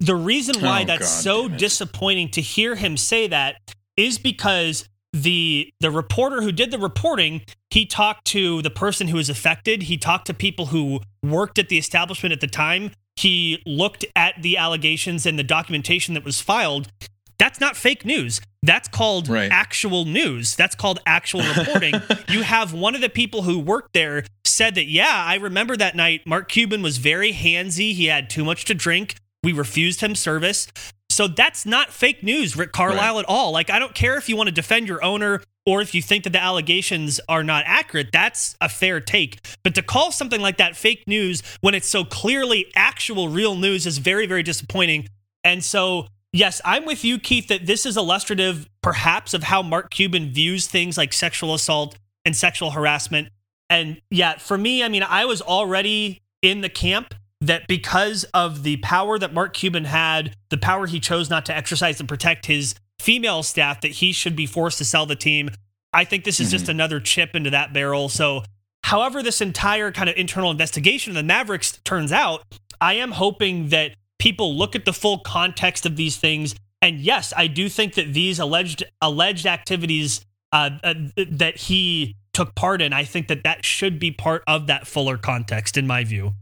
the reason why oh, that's God, so disappointing to hear him say that is because the the reporter who did the reporting he talked to the person who was affected. He talked to people who worked at the establishment at the time. He looked at the allegations and the documentation that was filed. That's not fake news. That's called right. actual news. That's called actual reporting. You have one of the people who worked there said that yeah i remember that night. Mark cuban was very handsy. He had too much to drink. We refused him service. So that's not fake news, Rick Carlisle, right. at all. Like, I don't care if you want to defend your owner or if you think that the allegations are not accurate. That's a fair take. But to call something like that fake news when it's so clearly actual real news is very, very disappointing. And so, yes, I'm with you, Keith, that this is illustrative, perhaps, of how Mark Cuban views things like sexual assault and sexual harassment. And yeah, for me, I mean, I was already in the camp that because of the power that Mark Cuban had, the power he chose not to exercise and protect his female staff, that he should be forced to sell the team. I think this is mm-hmm. just another chip into that barrel. So, however, this entire kind of internal investigation of the Mavericks turns out, I am hoping that people look at the full context of these things. And yes, I do think that these alleged alleged activities uh, uh, that he took part in, I think that that should be part of that fuller context, in my view.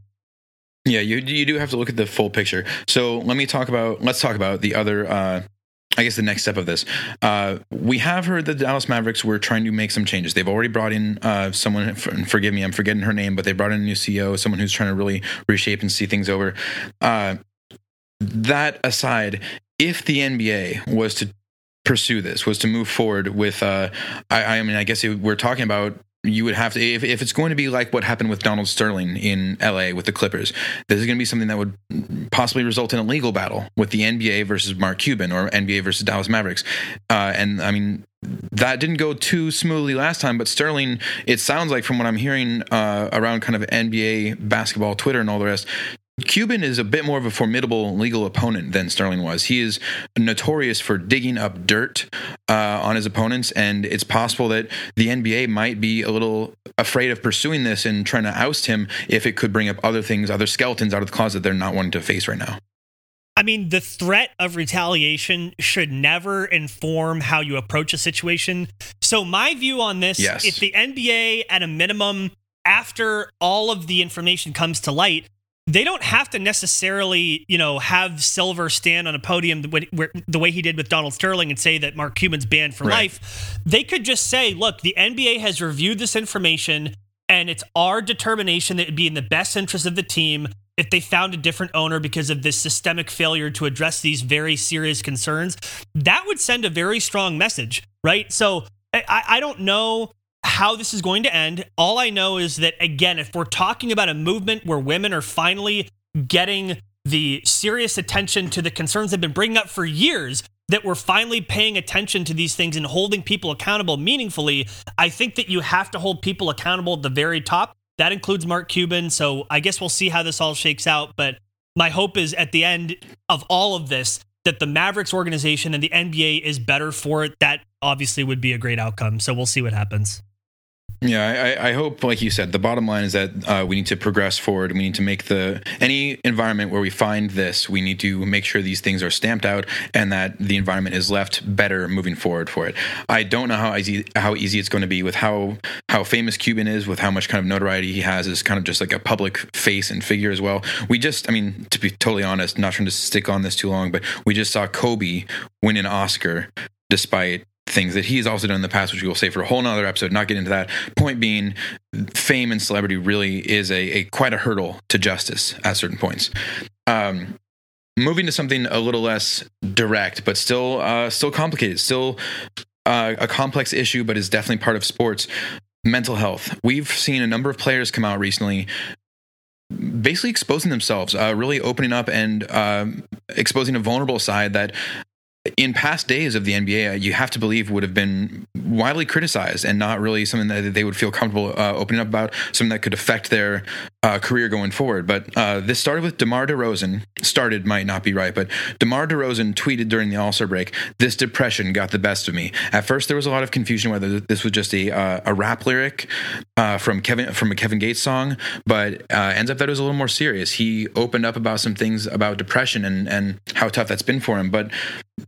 Yeah, you you do have to look at the full picture. So let me talk about let's talk about the other uh I guess the next step of this. Uh, we have heard that the Dallas Mavericks were trying to make some changes. They've already brought in uh, someone, forgive me, I'm forgetting her name, but they brought in a new CEO, someone who's trying to really reshape and see things over. Uh, that aside, if the NBA was to pursue this, was to move forward with, uh, I, I mean, I guess it, we're talking about you would have to if, if it's going to be like what happened with Donald Sterling in LA with the Clippers, this is going to be something that would possibly result in a legal battle with the NBA versus Mark Cuban or NBA versus Dallas Mavericks. Uh, and I mean, that didn't go too smoothly last time, but Sterling, it sounds like from what I'm hearing uh, around kind of NBA basketball Twitter and all the rest, Cuban is a bit more of a formidable legal opponent than Sterling was. He is notorious for digging up dirt uh, on his opponents, and it's possible that the NBA might be a little afraid of pursuing this and trying to oust him if it could bring up other things, other skeletons out of the closet they're not wanting to face right now. I mean, the threat of retaliation should never inform how you approach a situation. So, my view on this yes. if the NBA, at a minimum, after all of the information comes to light, they don't have to necessarily, you know, have Silver stand on a podium the way, the way he did with Donald Sterling and say that Mark Cuban's banned for right. life. They could just say, look, the NBA has reviewed this information And it's our determination that it'd be in the best interest of the team if they found a different owner because of this systemic failure to address these very serious concerns. That would send a very strong message, right? So I, I don't know how this is going to end. All I know is that, again, if we're talking about a movement where women are finally getting the serious attention to the concerns they've been bringing up for years, that we're finally paying attention to these things and holding people accountable meaningfully, I think that you have to hold people accountable at the very top. That includes Mark Cuban. So I guess we'll see how this all shakes out. But my hope is at the end of all of this that the Mavericks organization and the NBA is better for it. That obviously would be a great outcome. So we'll see what happens. Yeah, I, I, hope, like you said, the bottom line is that uh, we need to progress forward. We need to make the any environment where we find this, we need to make sure these things are stamped out and that the environment is left better moving forward for it. I don't know how easy how easy it's going to be with how how famous Cuban is, with how much kind of notoriety he has as kind of just like a public face and figure as well. We just, I mean, to be totally honest, not trying to stick on this too long, but we just saw Kobe win an Oscar despite things that he's also done in the past, which we will say for a whole nother episode, not get into that. Point being, fame and celebrity really is a, a quite a hurdle to justice at certain points. Um, moving to something a little less direct, but still uh, still complicated, still uh, a complex issue, but is definitely part of sports. Mental health. We've seen a number of players come out recently basically exposing themselves, uh, really opening up and uh, exposing a vulnerable side that in past days of the NBA, uh, you have to believe would have been widely criticized and not really something that they would feel comfortable uh, opening up about, something that could affect their uh, career going forward. But uh, this started with DeMar DeRozan. Started might not be right, but DeMar DeRozan tweeted during the All Star break, "This depression got the best of me." At first, there was a lot of confusion whether this was just a uh, a rap lyric uh, from Kevin from a Kevin Gates song, but ends up that it was a little more serious. He opened up about some things about depression and and how tough that's been for him, but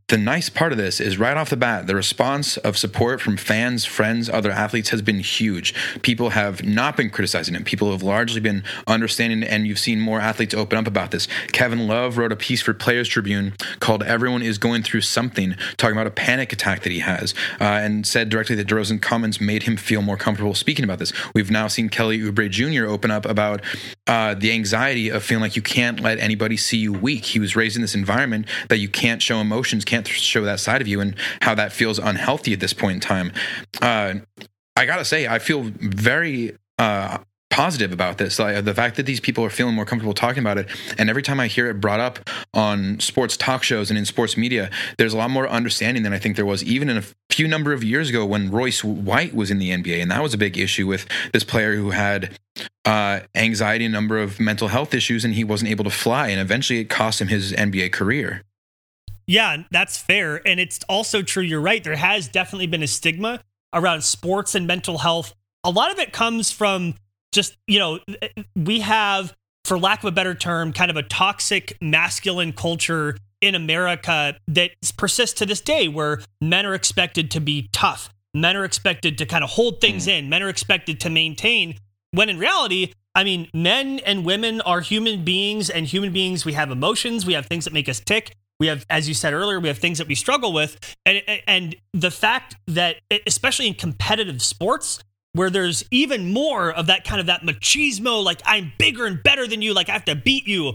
the nice part of this is right off the bat, the response of support from fans, friends, other athletes has been huge. People have not been criticizing him. People have largely been understanding, and you've seen more athletes open up about this. Kevin Love wrote a piece for Players Tribune called Everyone is Going Through Something, talking about a panic attack that he has, uh, and said directly that DeRozan comments made him feel more comfortable speaking about this. We've now seen Kelly Oubre Jr. open up about uh, the anxiety of feeling like you can't let anybody see you weak. He was raised in this environment that you can't show emotions, can't show that side of you, and how that feels unhealthy at this point in time. Uh, I gotta say, I feel very uh, positive about this. Like, the fact that these people are feeling more comfortable talking about it, and every time I hear it brought up on sports talk shows and in sports media, there's a lot more understanding than I think there was even in a few number of years ago when Royce White was in the NBA, and that was a big issue with this player who had uh, anxiety, a number of mental health issues, and he wasn't able to fly, and eventually it cost him his NBA career. Yeah, that's fair. And it's also true. You're right. There has definitely been a stigma around sports and mental health. A lot of it comes from just, you know, we have, for lack of a better term, kind of a toxic masculine culture in America that persists to this day where men are expected to be tough. Men are expected to kind of hold things mm. in. Men are expected to maintain. When in reality, I mean, men and women are human beings, and human beings, we have emotions, we have things that make us tick we have as you said earlier we have things that we struggle with and and the fact that especially in competitive sports where there's even more of that kind of that machismo like i'm bigger and better than you like i have to beat you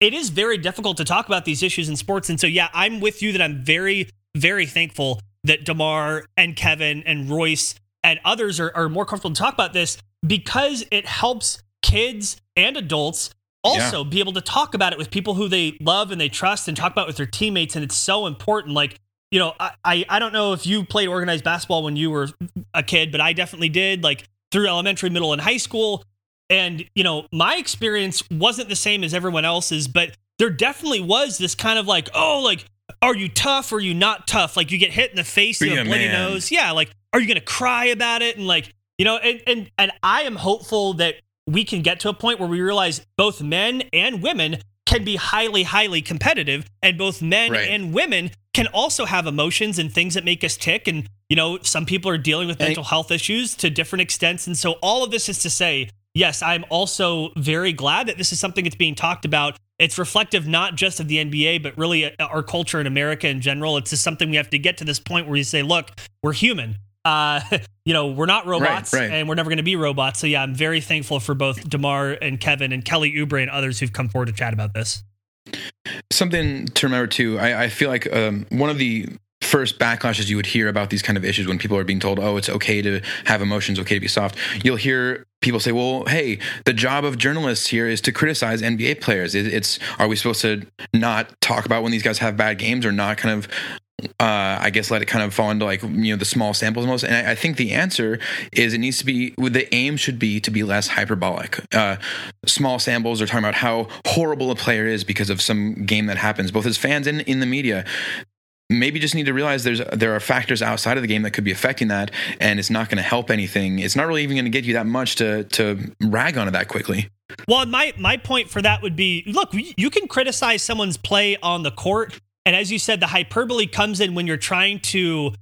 it is very difficult to talk about these issues in sports and so yeah i'm with you that i'm very very thankful that demar and kevin and royce and others are, are more comfortable to talk about this because it helps kids and adults also yeah. be able to talk about it with people who they love and they trust and talk about with their teammates and it's so important like you know I, I i don't know if you played organized basketball when you were a kid but i definitely did like through elementary middle and high school and you know my experience wasn't the same as everyone else's but there definitely was this kind of like oh like are you tough or are you not tough like you get hit in the face you have a bloody man. nose yeah like are you gonna cry about it and like you know and and and i am hopeful that we can get to a point where we realize both men and women can be highly, highly competitive, and both men right. and women can also have emotions and things that make us tick. And, you know, some people are dealing with mental health issues to different extents. And so, all of this is to say, yes, I'm also very glad that this is something that's being talked about. It's reflective not just of the NBA, but really uh, our culture in America in general. It's just something we have to get to this point where you say, look, we're human. uh, you know, we're not robots Right, right. and we're never going to be robots. So yeah, I'm very thankful for both Demar and Kevin and Kelly Oubre and others who've come forward to chat about this. Something to remember too. I, I feel like um, one of the first backlashes you would hear about these kind of issues when people are being told, "Oh, it's okay to have emotions, okay to be soft." You'll hear people say, "Well, hey, the job of journalists here is to criticize NBA players. It, it's are we supposed to not talk about when these guys have bad games or not kind of uh, I guess let it kind of fall into like you know the small samples most. And I, I think the answer is it needs to be the aim should be to be less hyperbolic. Uh, small samples are talking about how horrible a player is because of some game that happens, both as fans and in the media. Maybe just need to realize there's there are factors outside of the game that could be affecting that, and it's not going to help anything. It's not really even going to get you that much to to rag on it that quickly. Well, my my point for that would be, look, you can criticize someone's play on the court, and as you said, the hyperbole comes in when you're trying to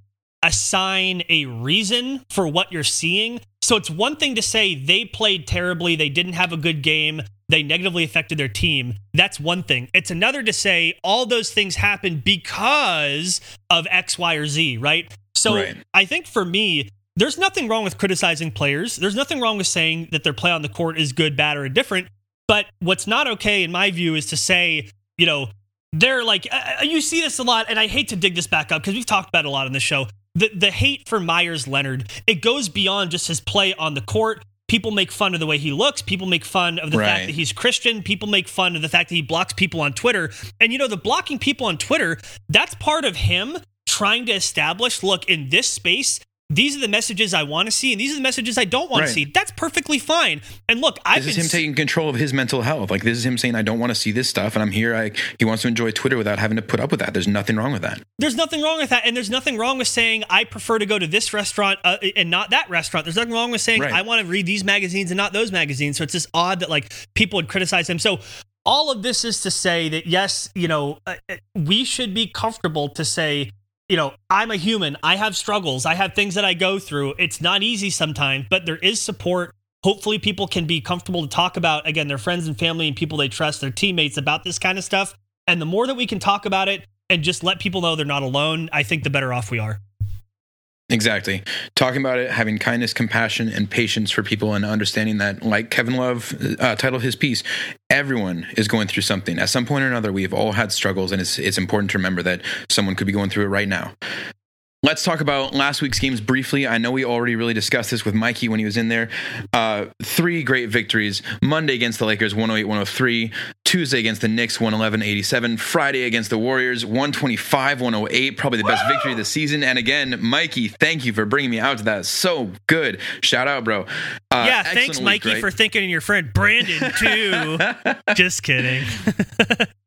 assign a reason for what you're seeing. So it's one thing to say they played terribly, they didn't have a good game, they negatively affected their team. That's one thing. It's another to say all those things happened because of X, Y, or Z, right? So Right. I think for me, there's nothing wrong with criticizing players. There's nothing wrong with saying that their play on the court is good, bad, or indifferent. But what's not okay, in my view, is to say, you know, they're like, uh, you see this a lot, and I hate to dig this back up because we've talked about it a lot on the show. The, the hate for Meyers Leonard, it goes beyond just his play on the court. People make fun of the way he looks. People make fun of the Right. fact that he's Christian. People make fun of the fact that he blocks people on Twitter. And you know, the blocking people on Twitter, that's part of him trying to establish look, in this space, these are the messages I want to see, and these are the messages I don't want Right. to see. That's perfectly fine. And look, I've This is him s- taking control of his mental health. Like this is him saying, "I don't want to see this stuff, and I'm here." I, he wants to enjoy Twitter without having to put up with that. There's nothing wrong with that. there's nothing wrong with that and there's nothing wrong with saying i prefer to go to this restaurant uh, and not that restaurant there's nothing wrong with saying Right. i want to read these magazines and not those magazines so it's just odd that like people would criticize him so all of this is to say that yes you know uh, uh, we should be comfortable to say you know i'm a human. I have struggles. I have things that i go through. It's not easy sometimes but there is support. Hopefully people can be comfortable to talk about again their friends and family and people they trust their teammates about this kind of stuff. And the more that we can talk about it and just let people know they're not alone, I think the better off we are. Exactly. Talking about it, having kindness, compassion, and patience for people, and understanding that, like Kevin Love uh, titled his piece, everyone is going through something at some point or another. We've all had struggles, and it's it's important to remember that someone could be going through it right now. Let's talk about last week's games briefly. I know we already really discussed this with Mikey when he was in there. Uh, three great victories Monday against the Lakers, 108 103. Tuesday against the Knicks, 111 87. Friday against the Warriors, 125 108. Probably the best victory of the season. And again, Mikey, thank you for bringing me out to that. So good. Shout out, bro. Uh, yeah, thanks, week, Mikey, right? for thinking of your friend Brandon, too. just kidding.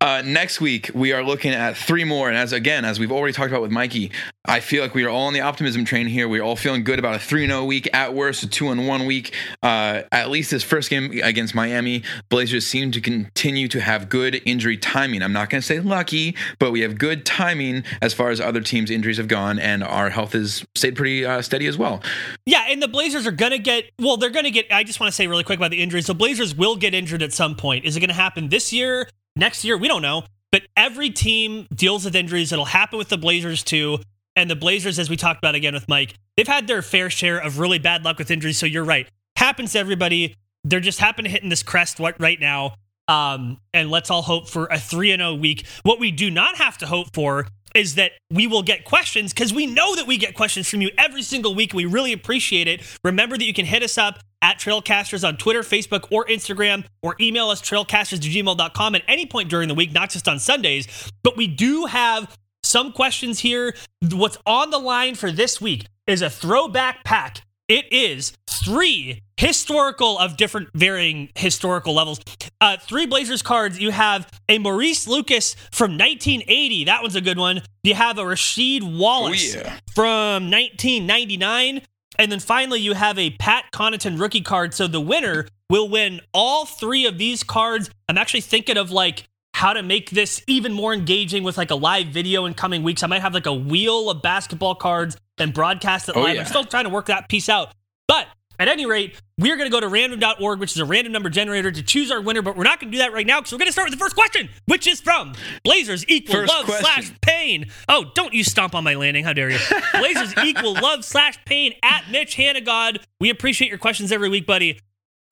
Uh, next week we are looking at three more, and as again, as we've already talked about with Mikey, I feel like we are all on the optimism train here. We're all feeling good about a three zero week at worst, a two and one week. Uh, at least this first game against Miami, Blazers seem to continue to have good injury timing. I'm not going to say lucky, but we have good timing as far as other teams' injuries have gone, and our health has stayed pretty uh, steady as well. Yeah, and the Blazers are going to get, well, they're going to get, I just want to say really quick about the injuries. The Blazers will get injured at some point. Is it going to happen this year, next year? We don't know. But every team deals with injuries. It'll happen with the Blazers too. And the Blazers, as we talked about again with Mike, they've had their fair share of really bad luck with injuries. So you're right. Happens to everybody. They're just happen to hitting this crest right now. Um, and let's all hope for a 3 and 0 week. What we do not have to hope for is that we will get questions because we know that we get questions from you every single week. We really appreciate it. Remember that you can hit us up at Trailcasters on Twitter, Facebook, or Instagram, or email us trailcasters@gmail.com at any point during the week, not just on Sundays. But we do have some questions here. What's on the line for this week is a throwback pack. It is three historical of different varying historical levels. Uh, three Blazers cards. You have a Maurice Lucas from 1980. That one's a good one. You have a Rasheed Wallace Oh, yeah. from 1999. And then finally, you have a Pat Connaughton rookie card. So the winner will win all three of these cards. I'm actually thinking of like how to make this even more engaging with like a live video in coming weeks. I might have like a wheel of basketball cards and broadcast it Oh, live. yeah. I'm still trying to work that piece out. But At any rate, we're going to go to random.org, which is a random number generator, to choose our winner, but we're not going to do that right now because we're going to start with the first question, which is from Blazers equal First love question. slash pain. Oh, don't you stomp on my landing. How dare you? Blazers equal love slash pain at Mitch Hanagod. We appreciate your questions every week, buddy.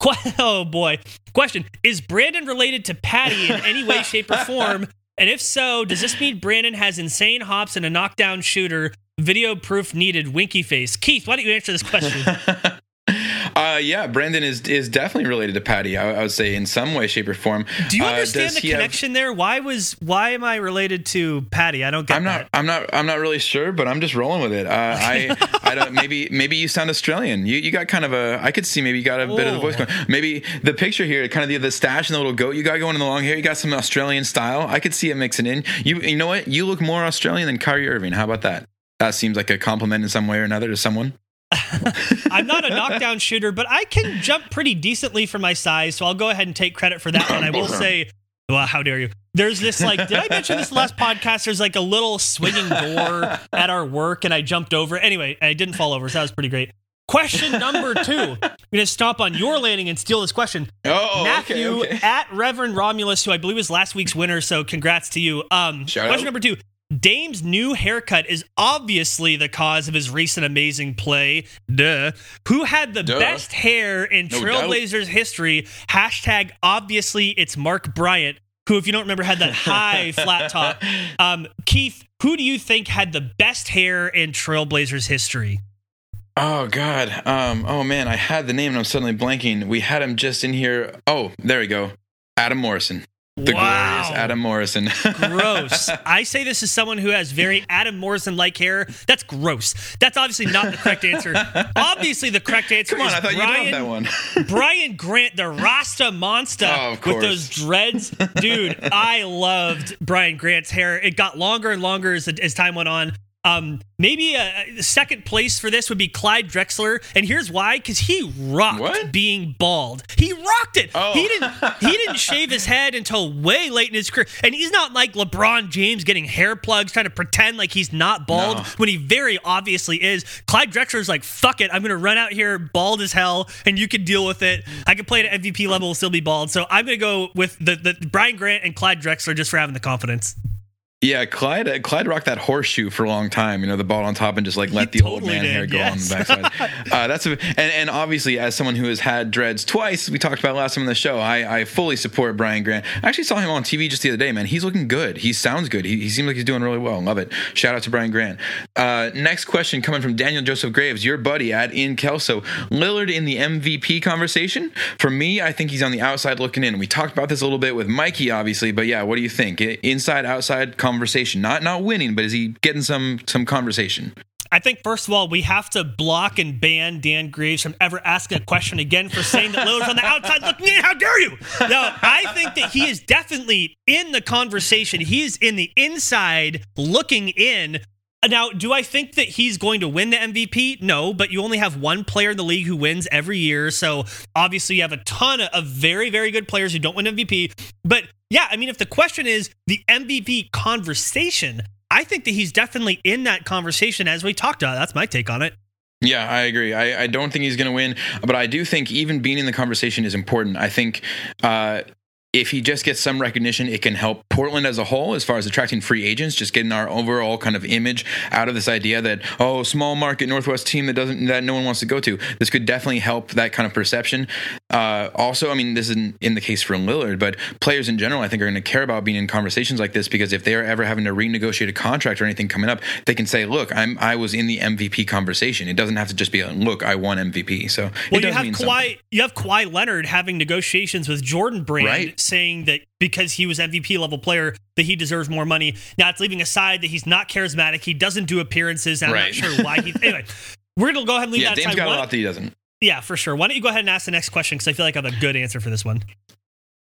Qu- oh, boy. Question Is Brandon related to Patty in any way, shape, or form? And if so, does this mean Brandon has insane hops and a knockdown shooter? Video proof needed. Winky face. Keith, why don't you answer this question? Uh, yeah, Brandon is is definitely related to Patty. I, I would say in some way, shape, or form. Do you Uh, understand does the he have- connection there? Why was why am I related to Patty? I don't get I'm not. that. I'm not. I'm not really sure, but I'm just rolling with it. Uh, I. I don't. Maybe. Maybe you sound Australian. You. You got kind of a. I could see. Maybe you got a bit of the voice Oh. going. Maybe the picture here, kind of the the stash and the little goat you got going in the long hair. You got some Australian style. I could see it mixing in. You. You know what? You look more Australian than Kyrie Irving. How about that? That seems like a compliment in some way or another to someone. I'm not a knockdown shooter, but I can jump pretty decently for my size, so I'll go ahead and take credit for that one. I will say, well, how dare you? There's this like, did I mention this last podcast? There's like a little swinging door at our work, and I jumped over. Anyway, I didn't fall over, so that was pretty great. Question number two. I'm gonna stomp on your landing and steal this question. Oh, Matthew okay, okay. at Reverend Romulus, who I believe was last week's winner. So congrats to you. Um, Shout question out. number two. Dame's new haircut is obviously the cause of his recent amazing play. Duh. Who had the Duh. best hair in No doubt. Trailblazers history? Hashtag obviously it's Mark Bryant, who, if you don't remember, had that high flat top. Um, Keith, who do you think had the best hair in Trailblazers history? Oh God. Um. Oh man. I had the name and I'm suddenly blanking. We had him just in here. Oh, there we go. Adam Morrison. The Wow. glorious Adam Morrison. gross. I say this as someone who has very Adam Morrison like hair. That's gross. That's obviously not the correct answer. Obviously, the correct answer Come on, is I thought Brian, you that one. Brian Grant, the Rasta monster Oh, with those dreads. Dude, I loved Brian Grant's hair. It got longer and longer as, as time went on. Um, maybe a, a second place for this would be Clyde Drexler, and here's why: because he rocked What? being bald. He rocked it. Oh. He didn't. He didn't shave his head until way late in his career, and he's not like LeBron James getting hair plugs, trying to pretend like he's not bald No. when he very obviously is. Clyde Drexler's like, "Fuck it, I'm gonna run out here bald as hell, and you can deal with it. I can play at MVP level, still be bald." So I'm gonna go with the the Brian Grant and Clyde Drexler just for having the confidence. Yeah, Clyde. Uh, Clyde rocked that horseshoe for a long time. You know, the ball on top and just like let the old man did, hair go yes. on the backside. uh, that's a, and, and obviously, as someone who has had dreads twice, we talked about last time on the show. I, I fully support Brian Grant. I actually saw him on TV just the other day. Man, he's looking good. He sounds good. He, he seems like he's doing really well. Love it. Shout out to Brian Grant. Uh, next question coming from Daniel Joseph Graves, your buddy at In Kelso. Lillard in the MVP conversation. For me, I think he's on the outside looking in. We talked about this a little bit with Mikey, obviously, but yeah, what do you think? Inside outside conversation, not not winning, but is he getting some some conversation? I think first of all we have to block and ban Dan Graves from ever asking a question again for saying that Lillard's on the outside looking in. How dare you? No, I think that he is definitely in the conversation. He is in the inside looking in. Now, do I think that he's going to win the MVP? No, but you only have one player in the league who wins every year. So obviously, you have a ton of very, very good players who don't win MVP. But yeah, I mean, if the question is the MVP conversation, I think that he's definitely in that conversation as we talked about. That's my take on it. Yeah, I agree. I, I don't think he's going to win, but I do think even being in the conversation is important. I think uh, if he just gets some recognition, it can help Portland as a whole as far as attracting free agents, just getting our overall kind of image out of this idea that oh, small market Northwest team that doesn't that no one wants to go to. This could definitely help that kind of perception. Uh, also, I mean, this isn't in the case for Lillard, but players in general, I think, are going to care about being in conversations like this because if they are ever having to renegotiate a contract or anything coming up, they can say, "Look, I'm I was in the MVP conversation." It doesn't have to just be, a, "Look, I won MVP." So Well, you have Kawhi. something. You have Kawhi Leonard having negotiations with Jordan Brand, Right. Saying that because he was MVP level player, that he deserves more money. Now it's leaving aside that he's not charismatic. He doesn't do appearances. I'm Right. not sure why. He anyway. We're gonna go ahead and leave Yeah, that Dame's aside. got a lot that he doesn't. yeah, for sure. Why don't you go ahead and ask the next question because I feel like I have a good answer for this one.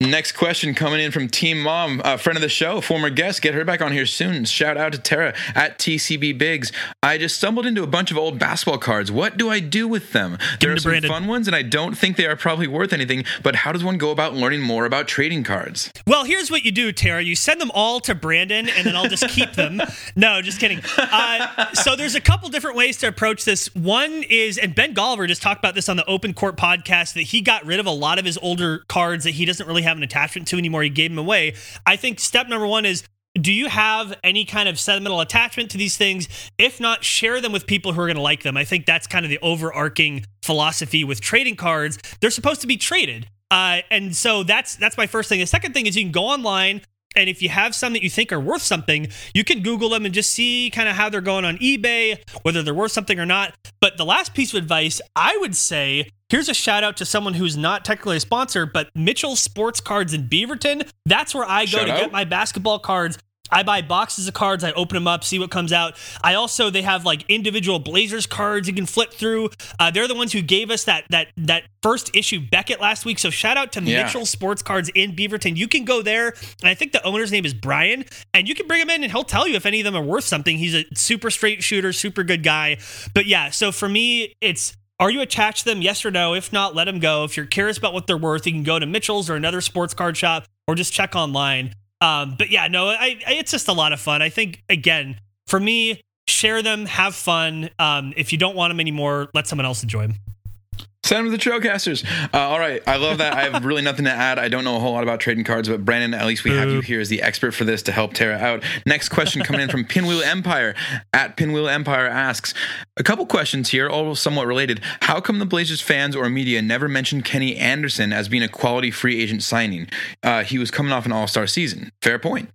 Next question coming in from Team Mom, a friend of the show, former guest. Get her back on here soon. Shout out to Tara at TCB Bigs. I just stumbled into a bunch of old basketball cards. What do I do with them? There are some Brandon. fun ones, and I don't think they are probably worth anything. But how does one go about learning more about trading cards? Well, here's what you do, Tara. You send them all to Brandon, and then I'll just keep them. No, just kidding. Uh, so there's a couple different ways to approach this. One is, and Ben Golliver just talked about this on the Open Court podcast, that he got rid of a lot of his older cards that he doesn't really have an attachment to anymore. He gave them away. I think step number one is do you have any kind of sentimental attachment to these things? If not, share them with people who are going to like them. I think that's kind of the overarching philosophy with trading cards. They're supposed to be traded. Uh, and so that's that's my first thing. The second thing is you can go online and if you have some that you think are worth something, you can Google them and just see kind of how they're going on eBay, whether they're worth something or not. But the last piece of advice I would say here's a shout out to someone who's not technically a sponsor, but Mitchell Sports Cards in Beaverton. That's where I go Shout to out. get my basketball cards. I buy boxes of cards. I open them up, see what comes out. I also they have like individual Blazers cards you can flip through. Uh, they're the ones who gave us that that that first issue Beckett last week. So shout out to Yeah. Mitchell Sports Cards in Beaverton. You can go there, and I think the owner's name is Brian, and you can bring him in, and he'll tell you if any of them are worth something. He's a super straight shooter, super good guy. But yeah, so for me, it's are you attached to them? Yes or no? If not, let them go. If you're curious about what they're worth, you can go to Mitchell's or another sports card shop or just check online. Um, but yeah, no, I, I, it's just a lot of fun. I think, again, for me, share them, have fun. Um, if you don't want them anymore, let someone else enjoy them. Send them to the Trailcasters. Uh, all right. I love that. I have really nothing to add. I don't know a whole lot about trading cards, but Brandon, at least we have you here as the expert for this to help Tara out. Next question coming in from Pinwheel Empire. At Pinwheel Empire asks a couple questions here, all somewhat related. How come the Blazers fans or media never mentioned Kenny Anderson as being a quality free agent signing? Uh, he was coming off an all star season. Fair point.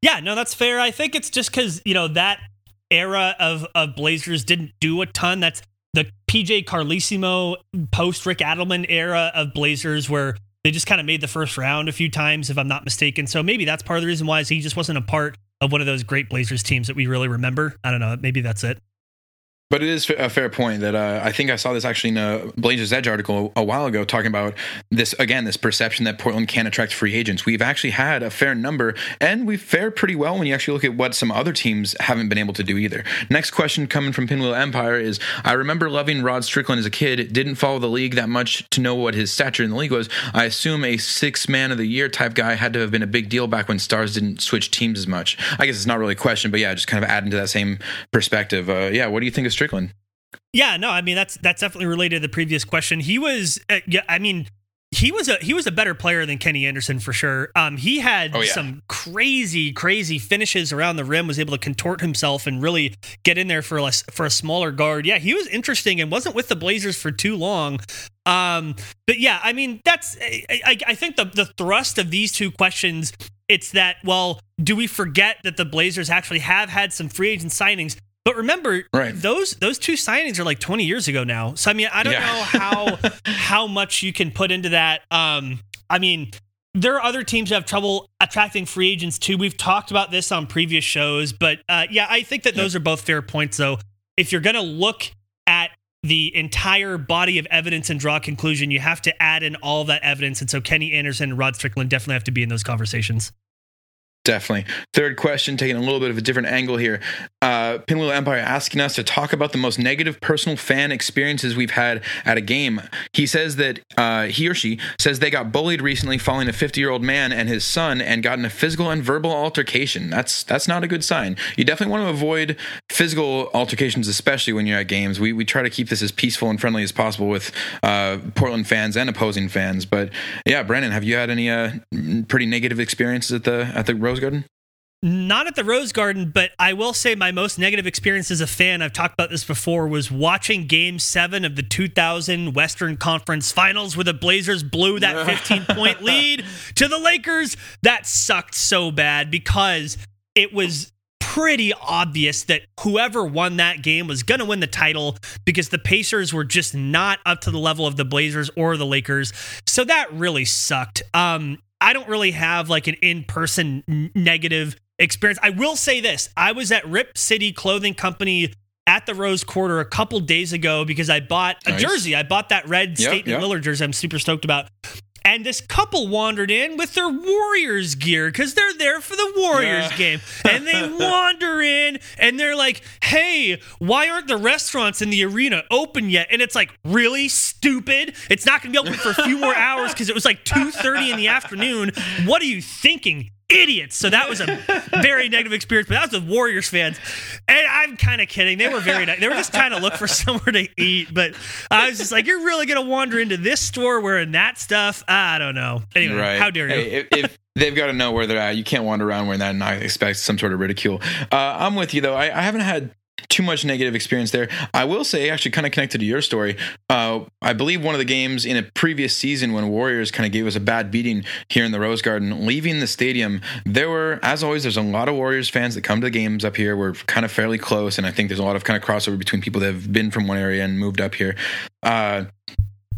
Yeah, no, that's fair. I think it's just because you know that era of of Blazers didn't do a ton. That's the PJ Carlesimo post Rick Adelman era of Blazers where they just kind of made the first round a few times, if I'm not mistaken. So maybe that's part of the reason why is he just wasn't a part of one of those great Blazers teams that we really remember. I don't know. Maybe that's it. But it is a fair point that uh, I think I saw this actually in a Blazers Edge article a while ago talking about this again, this perception that Portland can't attract free agents. We've actually had a fair number, and we've fared pretty well when you actually look at what some other teams haven't been able to do either. Next question coming from Pinwheel Empire is I remember loving Rod Strickland as a kid, didn't follow the league that much to know what his stature in the league was. I assume a six man of the year type guy had to have been a big deal back when stars didn't switch teams as much. I guess it's not really a question, but yeah, just kind of adding to that same perspective. Uh, yeah, what do you think of Strickland? Yeah, no, I mean that's that's definitely related to the previous question. He was, uh, yeah, I mean, he was a he was a better player than Kenny Anderson for sure. Um, he had Oh, yeah. some crazy, crazy finishes around the rim. Was able to contort himself and really get in there for a for a smaller guard. Yeah, he was interesting and wasn't with the Blazers for too long. Um, but yeah, I mean that's I, I, I think the the thrust of these two questions. It's that well, do we forget that the Blazers actually have had some free agent signings? But remember, Right. those those two signings are like 20 years ago now. So I mean, I don't Yeah. know how how much you can put into that. Um, I mean, there are other teams that have trouble attracting free agents too. We've talked about this on previous shows, but uh, yeah, I think that those are both fair points. Though, if you're gonna look at the entire body of evidence and draw a conclusion, you have to add in all that evidence. And so Kenny Anderson and Rod Strickland definitely have to be in those conversations. Definitely. Third question, taking a little bit of a different angle here. Uh, Pinwheel Empire asking us to talk about the most negative personal fan experiences we've had at a game. He says that uh, he or she says they got bullied recently, following a 50 year old man and his son, and got in a physical and verbal altercation. That's that's not a good sign. You definitely want to avoid physical altercations, especially when you're at games. We we try to keep this as peaceful and friendly as possible with uh, Portland fans and opposing fans. But yeah, Brandon, have you had any uh, pretty negative experiences at the at the Rose Garden? Not at the Rose Garden, but I will say my most negative experience as a fan, I've talked about this before, was watching game seven of the 2000 Western Conference Finals where the Blazers blew that 15 point lead to the Lakers. That sucked so bad because it was pretty obvious that whoever won that game was going to win the title because the Pacers were just not up to the level of the Blazers or the Lakers. So that really sucked. Um, I don't really have like an in person negative experience. I will say this I was at Rip City Clothing Company at the Rose Quarter a couple days ago because I bought a Nice. jersey. I bought that red Yep, Staten yep. Lillard jersey I'm super stoked about. And this couple wandered in with their Warriors gear because they're there for the Warriors Yeah. game. And they wander in and they're like, hey, why aren't the restaurants in the arena open yet? And it's like, really stupid? It's not going to be open for a few more hours because it was like 2.30 in the afternoon. What are you thinking? Idiots. So that was a very negative experience, but that was the Warriors fans. And I'm kind of kidding. They were very nice. They were just trying to look for somewhere to eat. But I was just like, you're really going to wander into this store wearing that stuff? I don't know. Anyway, Right. how dare you? Hey, if, if they've got to know where they're at, you can't wander around wearing that and not expect some sort of ridicule. Uh, I'm with you though. I, I haven't had too much negative experience there. I will say, actually, kind of connected to your story. Uh, I believe one of the games in a previous season when Warriors kind of gave us a bad beating here in the Rose Garden, leaving the stadium, there were, as always, there's a lot of Warriors fans that come to the games up here. We're kind of fairly close, and I think there's a lot of kind of crossover between people that have been from one area and moved up here. Uh,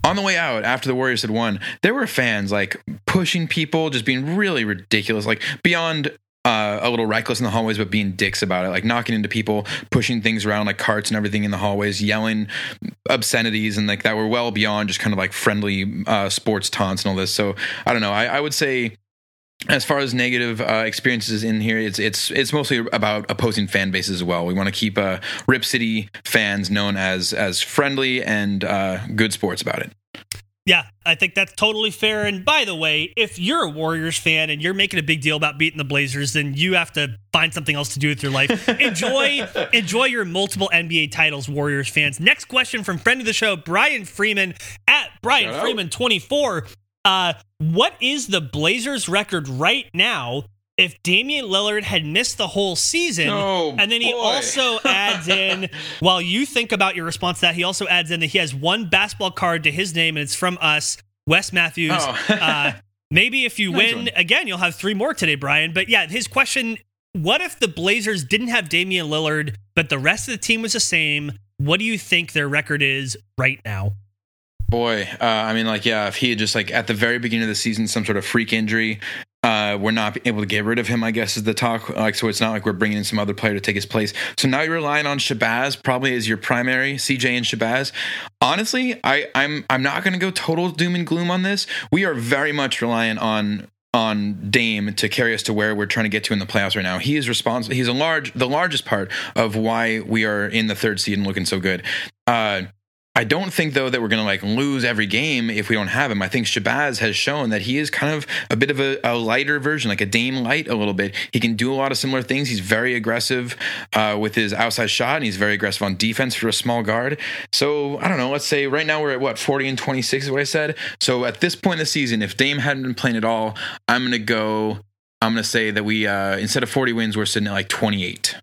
on the way out after the Warriors had won, there were fans like pushing people, just being really ridiculous, like beyond uh, a little reckless in the hallways, but being dicks about it, like knocking into people, pushing things around like carts and everything in the hallways, yelling obscenities and like that were well beyond just kind of like friendly uh, sports taunts and all this. So I don't know. I, I would say as far as negative uh, experiences in here, it's it's it's mostly about opposing fan bases as well. We want to keep uh, Rip City fans known as as friendly and uh, good sports about it. Yeah, I think that's totally fair. And by the way, if you're a Warriors fan and you're making a big deal about beating the Blazers, then you have to find something else to do with your life. enjoy, enjoy your multiple NBA titles, Warriors fans. Next question from friend of the show, Brian Freeman at Brian Freeman 24. Uh, what is the Blazers record right now? If Damian Lillard had missed the whole season, Oh, and then he boy. also adds in, while you think about your response to that, he also adds in that he has one basketball card to his name, and it's from us, Wes Matthews. Oh. uh, maybe if you Nice win one. again, you'll have three more today, Brian. But yeah, his question: What if the Blazers didn't have Damian Lillard, but the rest of the team was the same? What do you think their record is right now? Boy, uh, I mean, like, yeah, if he had just like at the very beginning of the season, some sort of freak injury, uh, we're not able to get rid of him. I guess is the talk. Like, so it's not like we're bringing in some other player to take his place. So now you're relying on Shabazz probably as your primary CJ and Shabazz. Honestly, I, I'm I'm not going to go total doom and gloom on this. We are very much reliant on on Dame to carry us to where we're trying to get to in the playoffs right now. He is responsible. He's a large, the largest part of why we are in the third seed and looking so good. Uh, I don't think though that we're going to like lose every game if we don't have him. I think Shabazz has shown that he is kind of a bit of a, a lighter version, like a Dame light a little bit. He can do a lot of similar things. He's very aggressive uh, with his outside shot, and he's very aggressive on defense for a small guard. So I don't know. Let's say right now we're at what forty and twenty six is what I said. So at this point in the season, if Dame hadn't been playing at all, I'm going to go. I'm going to say that we uh, instead of forty wins, we're sitting at like twenty eight.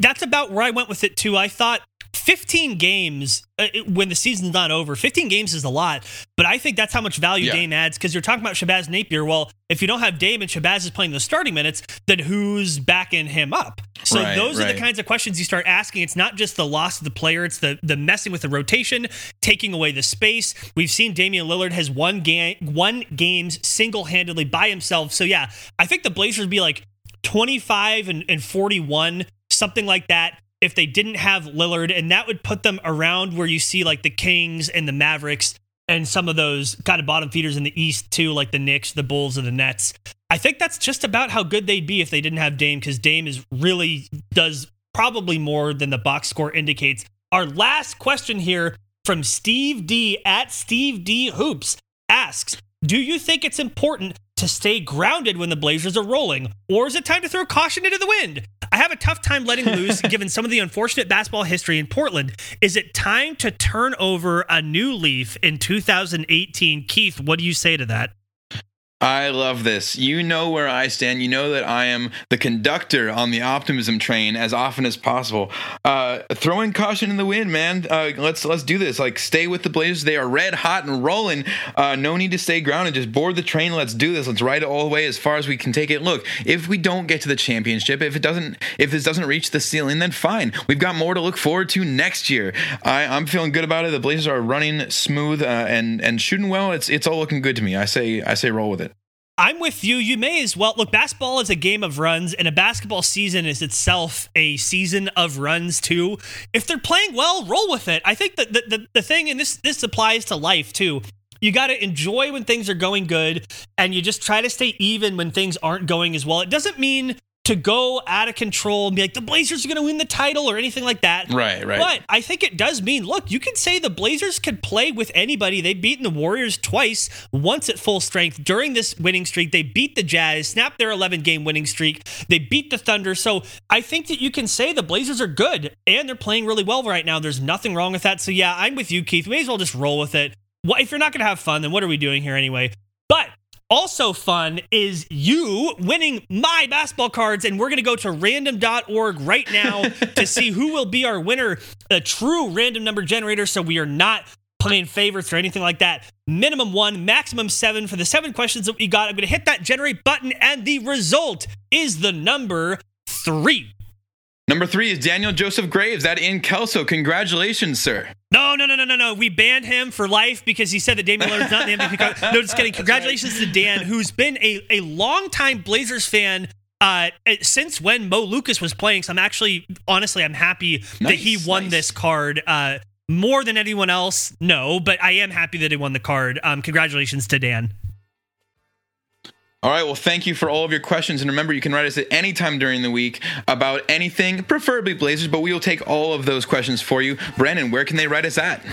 That's about where I went with it too. I thought 15 games uh, when the season's not over. 15 games is a lot, but I think that's how much value Yeah. Dame adds because you're talking about Shabazz Napier. Well, if you don't have Dame and Shabazz is playing the starting minutes, then who's backing him up? So Right, those are the kinds of questions you start asking. It's not just the loss of the player; it's the the messing with the rotation, taking away the space. We've seen Damian Lillard has won game one games single handedly by himself. So yeah, I think the Blazers would be like 25 and, and 41, something like that, if they didn't have Lillard. And that would put them around where you see like the Kings and the Mavericks and some of those kind of bottom feeders in the East too, like the Knicks, the Bulls, and the Nets. I think that's just about how good they'd be if they didn't have Dame because Dame is really does probably more than the box score indicates. Our last question here from Steve D at Steve D Hoops asks Do you think it's important to stay grounded when the Blazers are rolling, or is it time to throw caution into the wind? I have a tough time letting loose given some of the unfortunate basketball history in Portland. Is it time to turn over a new leaf in 2018? Keith, what do you say to that? I love this. You know where I stand. You know that I am the conductor on the optimism train as often as possible. Uh, throwing caution in the wind, man. Uh, let's let's do this. Like, stay with the Blazers. They are red hot and rolling. Uh, no need to stay grounded. Just board the train. Let's do this. Let's ride it all the way as far as we can take it. Look, if we don't get to the championship, if it doesn't, if this doesn't reach the ceiling, then fine. We've got more to look forward to next year. I, I'm feeling good about it. The Blazers are running smooth uh, and and shooting well. It's it's all looking good to me. I say I say roll with it. I'm with you. You may as well look. Basketball is a game of runs, and a basketball season is itself a season of runs too. If they're playing well, roll with it. I think that the, the, the thing, and this this applies to life too. You got to enjoy when things are going good, and you just try to stay even when things aren't going as well. It doesn't mean to go out of control and be like the Blazers are going to win the title or anything like that. Right, right. But I think it does mean, look, you can say the Blazers could play with anybody. They've beaten the Warriors twice, once at full strength during this winning streak. They beat the Jazz, snapped their 11 game winning streak. They beat the Thunder. So I think that you can say the Blazers are good and they're playing really well right now. There's nothing wrong with that. So yeah, I'm with you, Keith. We may as well just roll with it. If you're not going to have fun, then what are we doing here anyway? But also fun is you winning my basketball cards, and we're going to go to random.org right now to see who will be our winner, a true random number generator. So we are not playing favorites or anything like that. Minimum one, maximum seven for the seven questions that we got. I'm going to hit that generate button, and the result is the number three. Number three is Daniel Joseph Graves. That in Kelso. Congratulations, sir. No, no, no, no, no, no. We banned him for life because he said that Damian Lillard's not the MVP. No, just kidding. Congratulations to Dan, who's been a, a longtime Blazers fan uh, since when Mo Lucas was playing. So I'm actually, honestly, I'm happy nice, that he won nice. this card. Uh, more than anyone else, no, but I am happy that he won the card. Um, congratulations to Dan. All right. Well, thank you for all of your questions. And remember, you can write us at any time during the week about anything, preferably Blazers, but we will take all of those questions for you. Brandon, where can they write us at?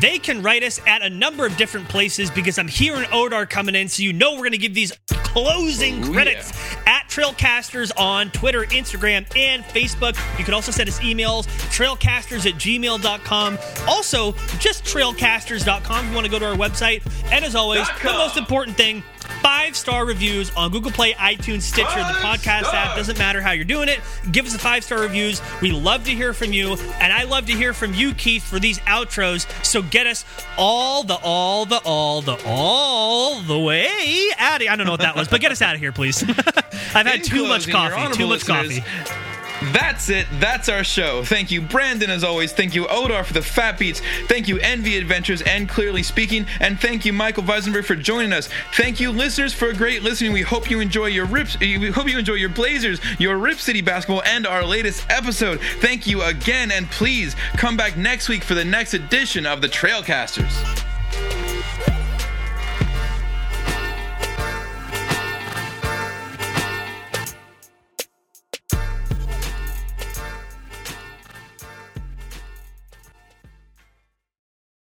They can write us at a number of different places because I'm here in Odar coming in, so you know we're going to give these closing Ooh, credits yeah. at Trailcasters on Twitter, Instagram, and Facebook. You can also send us emails, trailcasters at gmail.com. Also, just trailcasters.com if you want to go to our website. And as always, the most important thing, five star reviews on Google Play, iTunes, Stitcher, five the podcast stars. app. Doesn't matter how you're doing it. Give us a five star reviews. We love to hear from you, and I love to hear from you, Keith, for these outros. So get us all the all the all the all the way out. Of, I don't know what that was, but get us out of here, please. I've had In too closing, much coffee. Too much coffee. That's it. That's our show. Thank you, Brandon, as always. Thank you, Odar, for the fat beats. Thank you, Envi Adventures and Clearly Speaking. And thank you, Michael Weisenberg, for joining us. Thank you, listeners, for a great listening. We hope you enjoy your rips. We hope you enjoy your Blazers, your Rip City basketball, and our latest episode. Thank you again, and please come back next week for the next edition of the Trailcasters.